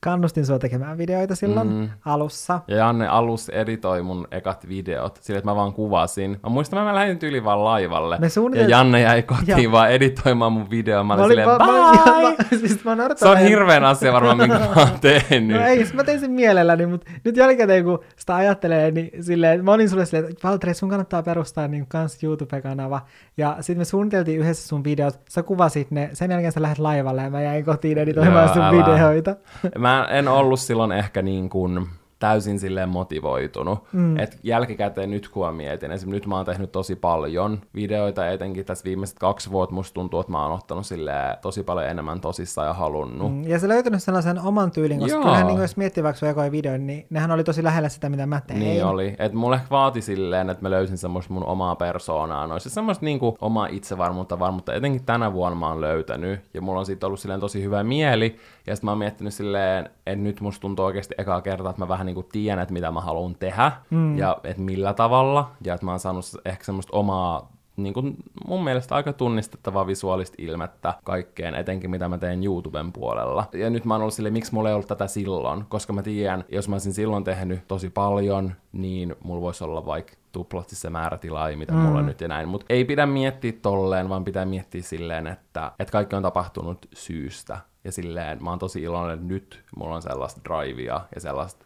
kannustin sua tekemään videoita silloin Mm. alussa. Ja Janne alus editoi mun ekat videot, sillä että mä vaan kuvasin. Mä muistan, mä lähdin tyyli vaan laivalle. Me Ja suunnitel- Janne jäi kotiin Joo. vaan editoimaan mun videoa. Mä olin, Mä olin, silleen, mä, mä, ihan- bye! mä, siis mä Se on hirveän asia varmaan, minkä mä oon tehnyt. No ei, siis mä tein sen mielelläni, mutta nyt jälkikäteen kun sitä ajattelee, niin silleen, mä olin sulle silleen, että Valtteri, sun kannattaa perustaa niin kans YouTube-kanava. Ja sitten me suunniteltiin yhdessä sun videot, sä kuvasit ne, sen jälkeen sä lähdet laivalle ja mä jäin kotiin editoimaan Joo, sun älä. videoita. Mä en ollut silloin ehkä niin kuin täysin silleen motivoitunut. Mm. Et jälkikäteen nyt kun mä mietin, esimerkiksi nyt mä oon tehnyt tosi paljon videoita, etenkin tässä viimeiset kaksi vuotta musta tuntuu, että mä oon ottanut tosi paljon enemmän tosissaan ja halunnut. Mm. Ja sä löytänyt sellaisen oman tyylin, koska Joo. kyllähän niin jos miettii vaikka ekoja videoita, niin nehän oli tosi lähellä sitä, mitä mä tein. Niin oli. Et mulle ehkä vaati silleen, että mä löysin semmoista mun omaa persoonaa noissa. Semmoista niinku omaa itsevarmuutta, varmuutta. Etenkin tänä vuonna mä oon löytänyt. Ja mulla on siitä ollut silleen tosi hyvä mieli. Ja sitten mä oon miettinyt silleen, että nyt musta tuntuu oikeasti ekaa kertaa, että mä vähän niinku tiedän, että mitä mä haluan tehdä. Mm. Ja että millä tavalla. Ja että mä oon saanut ehkä semmoista omaa niin kuin mun mielestä aika tunnistettavaa visuaalista ilmettä kaikkeen, etenkin mitä mä teen YouTuben puolella. Ja nyt mä oon ollut silleen, miksi mulla ei ollut tätä silloin, koska mä tiedän, jos mä olisin silloin tehnyt tosi paljon, niin mulla voisi olla vaikka tuplasti se määrä tilaa, mitä mm. mulla on nyt ja näin. Mutta ei pidä miettiä tolleen, vaan pitää miettiä silleen, että, että kaikki on tapahtunut syystä. Ja silleen, mä oon tosi iloinen, että nyt mulla on sellaista drivea ja sellaista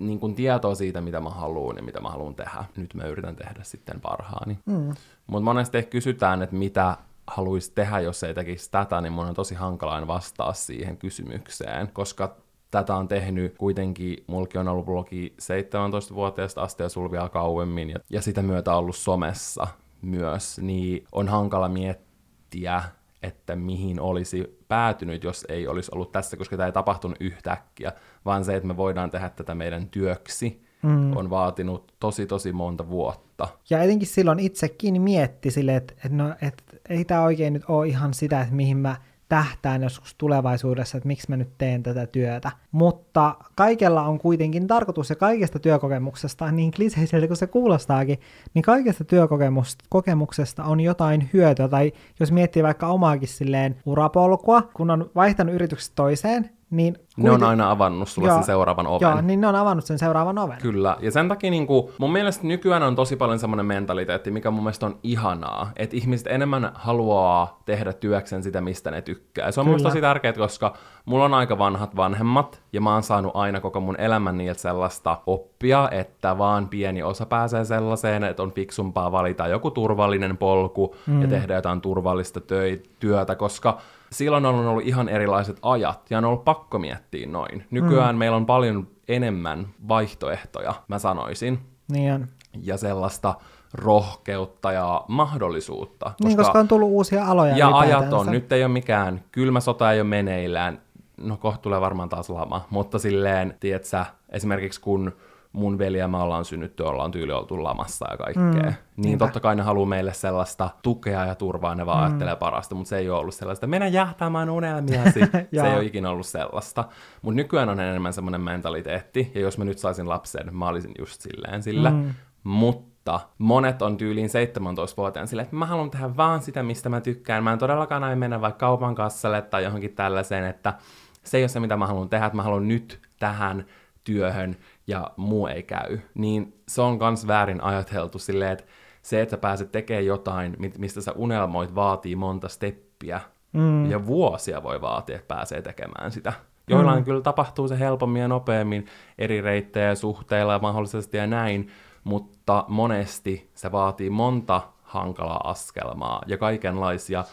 niin kuin tietoa siitä, mitä mä haluan ja mitä mä haluan tehdä. Nyt mä yritän tehdä sitten parhaani. Mm. Mutta monesti kysytään, että mitä haluaisi tehdä, jos ei tekisi tätä, niin mun on tosi hankalain vastaa siihen kysymykseen, koska tätä on tehnyt kuitenkin, mulki on ollut blogi 17-vuotiaasta asti ja sul vielä kauemmin, ja, ja sitä myötä ollut somessa myös, niin on hankala miettiä, että mihin olisi päätynyt, jos ei olisi ollut tässä, koska tämä ei tapahtunut yhtäkkiä, vaan se, että me voidaan tehdä tätä meidän työksi, mm. on vaatinut tosi tosi monta vuotta. Ja etenkin silloin itsekin mietti sille, että, että, no, että ei tämä oikein nyt ole ihan sitä, että mihin mä tähtään joskus tulevaisuudessa, että miksi mä nyt teen tätä työtä. Mutta kaikella on kuitenkin tarkoitus ja kaikesta työkokemuksesta, niin kliseiseltä kuin se kuulostaakin, niin kaikesta työkokemuksesta on jotain hyötyä. Tai jos miettii vaikka omaakin silleen urapolkua, kun on vaihtanut yrityksestä toiseen, niin... Ne on aina avannut sulle Joo, sen seuraavan oven. Joo, niin ne on avannut sen seuraavan oven. Kyllä, ja sen takia niin kuin, mun mielestä nykyään on tosi paljon semmoinen mentaliteetti, mikä mun mielestä on ihanaa, että ihmiset enemmän haluaa tehdä työksen sitä, mistä ne tykkää. Ja se on mun Kyllä. mielestä tosi tärkeää, koska mulla on aika vanhat vanhemmat, ja mä oon saanut aina koko mun elämän niiltä sellaista oppia, että vaan pieni osa pääsee sellaiseen, että on fiksumpaa valita joku turvallinen polku mm. ja tehdä jotain turvallista töi- työtä, koska silloin on ollut ihan erilaiset ajat, ja on ollut pakko miettiä noin. Nykyään mm. meillä on paljon enemmän vaihtoehtoja, mä sanoisin, Niin on. ja sellaista rohkeutta ja mahdollisuutta. Koska... Niin, koska on tullut uusia aloja ja ajat on, nyt ei ole mikään, kylmä sota ei ole meneillään, no kohta tulee varmaan taas lama, mutta silleen, tiedätkö, esimerkiksi kun mun veli ja mä ollaan synnytty, ollaan tyyli oltu lamassa ja kaikkea. Mm, niin totta kai ne haluaa meille sellaista tukea ja turvaa, ne vaan mm. ajattelee parasta, mutta se ei ole ollut sellaista, mennä jähtäämään unelmiasi. se ei ole ikinä ollut sellaista. Mutta nykyään on enemmän semmoinen mentaliteetti, ja jos mä nyt saisin lapsen, mä olisin just silleen sillä. Mm. Mutta monet on tyyliin 17-vuotiaan silleen, että mä haluan tehdä vaan sitä, mistä mä tykkään. Mä en todellakaan aio mennä vaikka kaupan kassalle tai johonkin tällaiseen, että se ei ole se, mitä mä haluan tehdä, että mä haluan nyt tähän työhön ja muu ei käy, niin se on kans väärin ajateltu silleen, että se, että sä pääset tekemään jotain, mistä sä unelmoit, vaatii monta steppiä, mm. ja vuosia voi vaatia, että pääsee tekemään sitä. Joillain mm. kyllä tapahtuu se helpommin ja nopeammin eri reittejä suhteilla mahdollisesti ja näin, mutta monesti se vaatii monta hankalaa askelmaa ja kaikenlaisia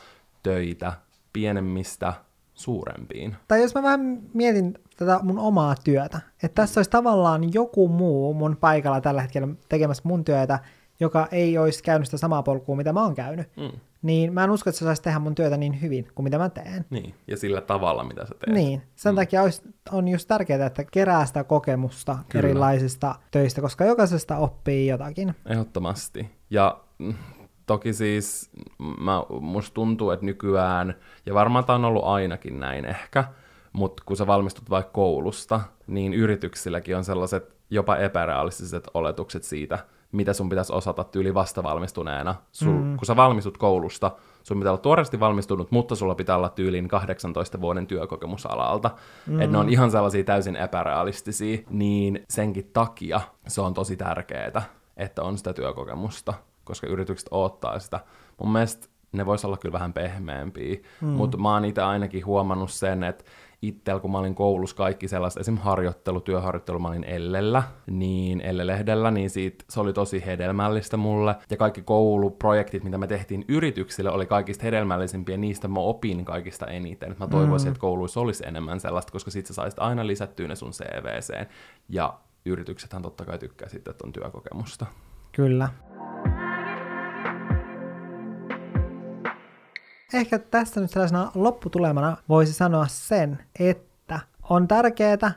töitä pienemmistä suurempiin. Tai jos mä vähän mietin tätä mun omaa työtä, että tässä olisi tavallaan joku muu mun paikalla tällä hetkellä tekemässä mun työtä, joka ei olisi käynyt sitä samaa polkua, mitä mä oon käynyt, mm. niin mä en usko, että se saisi tehdä mun työtä niin hyvin kuin mitä mä teen. Niin, ja sillä tavalla, mitä sä teet. Niin, sen mm. takia olisi, on just tärkeää, että kerää sitä kokemusta Kyllä. erilaisista töistä, koska jokaisesta oppii jotakin. Ehdottomasti. Ja mm, toki siis mä, musta tuntuu, että nykyään, ja varmaan tämä on ollut ainakin näin ehkä, mutta kun sä valmistut vaikka koulusta, niin yrityksilläkin on sellaiset jopa epärealistiset oletukset siitä, mitä sun pitäisi osata tyyli vastavalmistuneena. Sul, mm. Kun sä valmistut koulusta, sun pitää olla tuoreesti valmistunut, mutta sulla pitää olla tyylin 18 vuoden työkokemusalalta. Mm. Että ne on ihan sellaisia täysin epärealistisia, niin senkin takia se on tosi tärkeää, että on sitä työkokemusta, koska yritykset odottaa sitä. Mun mielestä ne vois olla kyllä vähän pehmeämpiä, mm. mutta mä oon itse ainakin huomannut sen, että itsellä, kun mä olin koulussa kaikki sellaiset, esim. harjoittelu, työharjoittelu, mä olin Ellellä, niin Ellelehdellä, niin siitä, se oli tosi hedelmällistä mulle. Ja kaikki kouluprojektit, mitä me tehtiin yrityksille, oli kaikista hedelmällisimpiä, niistä mä opin kaikista eniten. Mä toivoisin, mm. että kouluissa olisi enemmän sellaista, koska sit sä saisit aina lisättyä ne sun CVCen. Ja yrityksethän totta kai tykkää sitten, että on työkokemusta. Kyllä. Ehkä tässä nyt sellaisena lopputulemana voisi sanoa sen, että on tärkeää,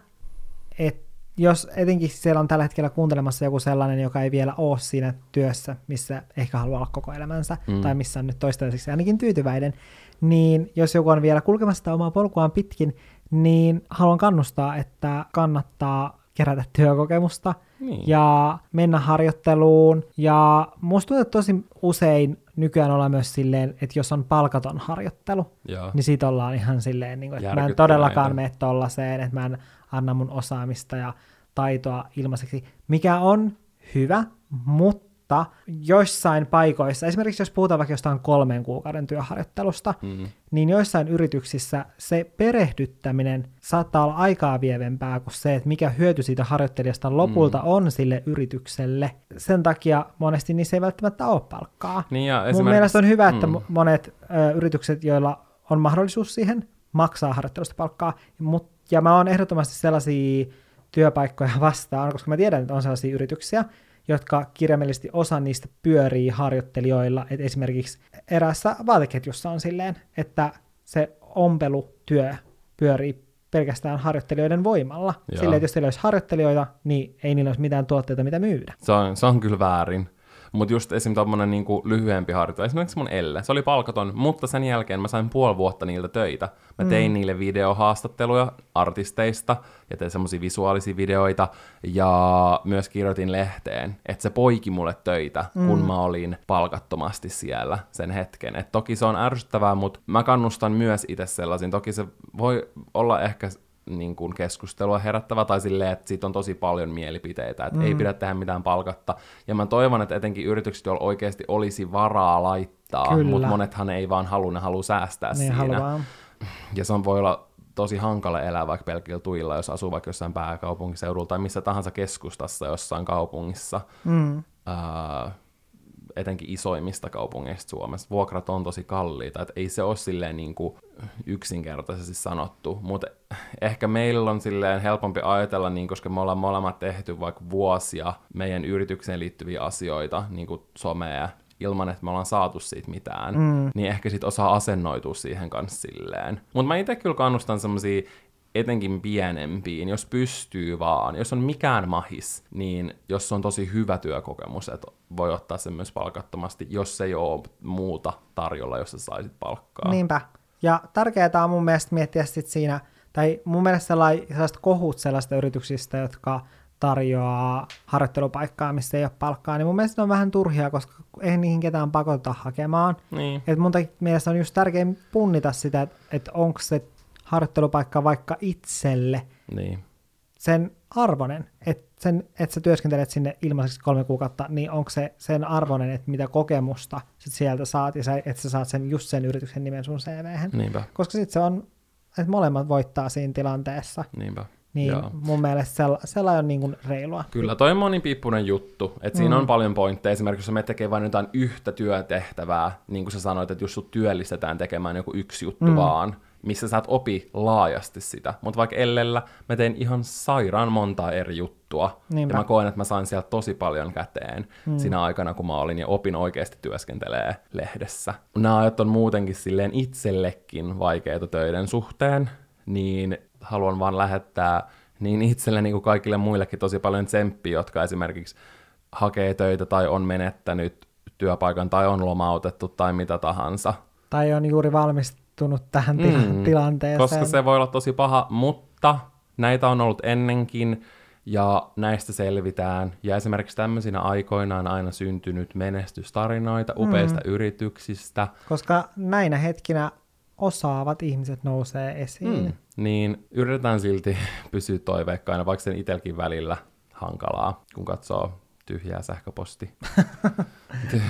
että jos etenkin siellä on tällä hetkellä kuuntelemassa joku sellainen, joka ei vielä ole siinä työssä, missä ehkä haluaa olla koko elämänsä, mm. tai missä on nyt toistaiseksi ainakin tyytyväinen, niin jos joku on vielä kulkemassa sitä omaa polkuaan pitkin, niin haluan kannustaa, että kannattaa kerätä työkokemusta niin. ja mennä harjoitteluun. Ja musta tuntuu, että tosi usein nykyään ollaan myös silleen, että jos on palkaton harjoittelu, Joo. niin siitä ollaan ihan silleen, niin kuin, että mä en todellakaan mene tollaiseen, että mä en anna mun osaamista ja taitoa ilmaiseksi, mikä on hyvä, mutta mutta joissain paikoissa, esimerkiksi jos puhutaan vaikka jostain kolmen kuukauden työharjoittelusta, mm. niin joissain yrityksissä se perehdyttäminen saattaa olla aikaa vievempää kuin se, että mikä hyöty siitä harjoittelijasta lopulta mm. on sille yritykselle. Sen takia monesti niissä ei välttämättä ole palkkaa. Niin ja esimerkiksi... Mun mielestä on hyvä, että mm. monet ö, yritykset, joilla on mahdollisuus siihen, maksaa harjoittelusta palkkaa, mut, ja mä oon ehdottomasti sellaisia työpaikkoja vastaan, koska mä tiedän, että on sellaisia yrityksiä, jotka kirjaimellisesti osa niistä pyörii harjoittelijoilla. Et esimerkiksi eräässä vaateketjussa on silleen, että se ompelutyö pyörii pelkästään harjoittelijoiden voimalla. Joo. Silleen, että jos siellä olisi harjoittelijoita, niin ei niillä olisi mitään tuotteita, mitä myydä. Se on, se on kyllä väärin. Mutta just esim. tommonen niinku lyhyempi harjoittelu, esimerkiksi mun Elle, se oli palkaton, mutta sen jälkeen mä sain puoli vuotta niiltä töitä. Mä tein mm. niille videohaastatteluja artisteista ja tein semmoisia visuaalisia videoita ja myös kirjoitin lehteen, että se poiki mulle töitä, mm. kun mä olin palkattomasti siellä sen hetken. Et toki se on ärsyttävää, mutta mä kannustan myös itse sellaisin. Toki se voi olla ehkä niin kuin keskustelua herättävä, tai silleen, että siitä on tosi paljon mielipiteitä, että mm. ei pidä tehdä mitään palkatta. Ja mä toivon, että etenkin yritykset, joilla oikeasti olisi varaa laittaa, mutta monethan ei vaan halua, ne haluaa säästää niin siinä. Haluaa. Ja se on, voi olla tosi hankala elää vaikka pelkillä tuilla, jos asuu vaikka jossain pääkaupunkiseudulla tai missä tahansa keskustassa jossain kaupungissa. Mm. Uh, etenkin isoimmista kaupungeista Suomessa. Vuokrat on tosi kalliita, että ei se ole silleen niin kuin yksinkertaisesti sanottu, mutta ehkä meillä on silleen helpompi ajatella, niin, koska me ollaan molemmat tehty vaikka vuosia meidän yritykseen liittyviä asioita, niin kuin somea, ilman, että me ollaan saatu siitä mitään, mm. niin ehkä sit osaa asennoitua siihen kanssa silleen. Mutta mä itse kyllä kannustan semmosia etenkin pienempiin, jos pystyy vaan, jos on mikään mahis, niin jos on tosi hyvä työkokemus, että voi ottaa sen myös palkattomasti, jos ei ole muuta tarjolla, jos sä saisit palkkaa. Niinpä. Ja tärkeää on mun mielestä miettiä sit siinä, tai mun mielestä sellaiset kohut sellaista yrityksistä, jotka tarjoaa harjoittelupaikkaa, missä ei ole palkkaa, niin mun mielestä ne on vähän turhia, koska ei niihin ketään pakota hakemaan. Niin. Et mun mielestä on just tärkein punnita sitä, että, että onko se harjoittelupaikka vaikka itselle. Niin. sen arvonen, että sen, että sä työskentelet sinne ilmaiseksi kolme kuukautta, niin onko se sen arvonen, että mitä kokemusta sit sieltä saat, ja sä, että sä saat sen, just sen yrityksen nimen sun. Niinpä, Koska sitten se on, että molemmat voittaa siinä tilanteessa. niinpä. Niin Joo. mun mielestä sella, sellainen on niin kuin reilua. Kyllä, toi on monipiippunen juttu. että siinä on paljon pointteja. Esimerkiksi jos me tekee vain jotain yhtä työtehtävää, niin kuin sä sanoit, että jos sut työllistetään tekemään joku yksi juttu mm. vaan, missä sä et opi laajasti sitä. Mutta vaikka Ellellä mä tein ihan sairaan montaa eri juttua. Niinpä. Ja mä koen, että mä sain sieltä tosi paljon käteen mm. siinä aikana, kun mä olin ja opin oikeasti työskentelee lehdessä. Nämä ajat on muutenkin silleen itsellekin vaikeita töiden suhteen, niin haluan vaan lähettää niin itselleni kuin kaikille muillekin tosi paljon tsemppiä, jotka esimerkiksi hakee töitä tai on menettänyt työpaikan tai on lomautettu tai mitä tahansa. Tai on juuri valmistunut tähän Mm, tilanteeseen. Koska se voi olla tosi paha, mutta näitä on ollut ennenkin ja näistä selvitään. Ja esimerkiksi tämmöisinä aikoina on aina syntynyt menestystarinoita upeista mm. yrityksistä. Koska näinä hetkinä osaavat ihmiset nousee esiin. Mm. Niin yritetään silti pysyä toiveikkaina, vaikka sen itselläkin välillä hankalaa, kun katsoo tyhjää sähköposti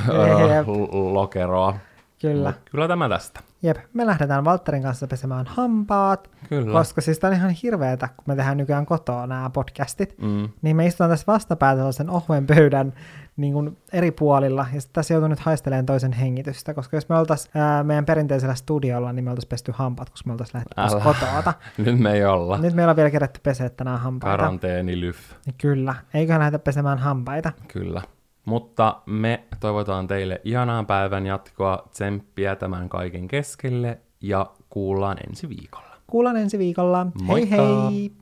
lokeroa. Kyllä. Mut kyllä tämä tästä. Jep, me lähdetään Valtterin kanssa pesemään hampaat, Kyllä. koska siis tää on ihan hirveetä, kun me tehdään nykyään kotoa nämä podcastit, Mm. niin me istutaan tässä vastapäätä sellaisen ohuen pöydän niin kuin eri puolilla, ja sitten tässä joutuu nyt haistelemaan toisen hengitystä, koska jos me oltaisiin meidän perinteisellä studiolla, niin me oltaisiin pesty hampaat, koska me oltaisiin lähdetty kotoa. Nyt me ei olla. Nyt meillä on vielä kerätty peseä tänään hampaita. Karanteeni lyf. Niin Kyllä, eiköhän lähdetä pesemään hampaita. Kyllä. Mutta me toivotaan teille ihanaa päivän jatkoa, tsemppiä tämän kaiken keskelle ja kuullaan ensi viikolla. Kuullaan ensi viikolla. Moikka! Hei hei!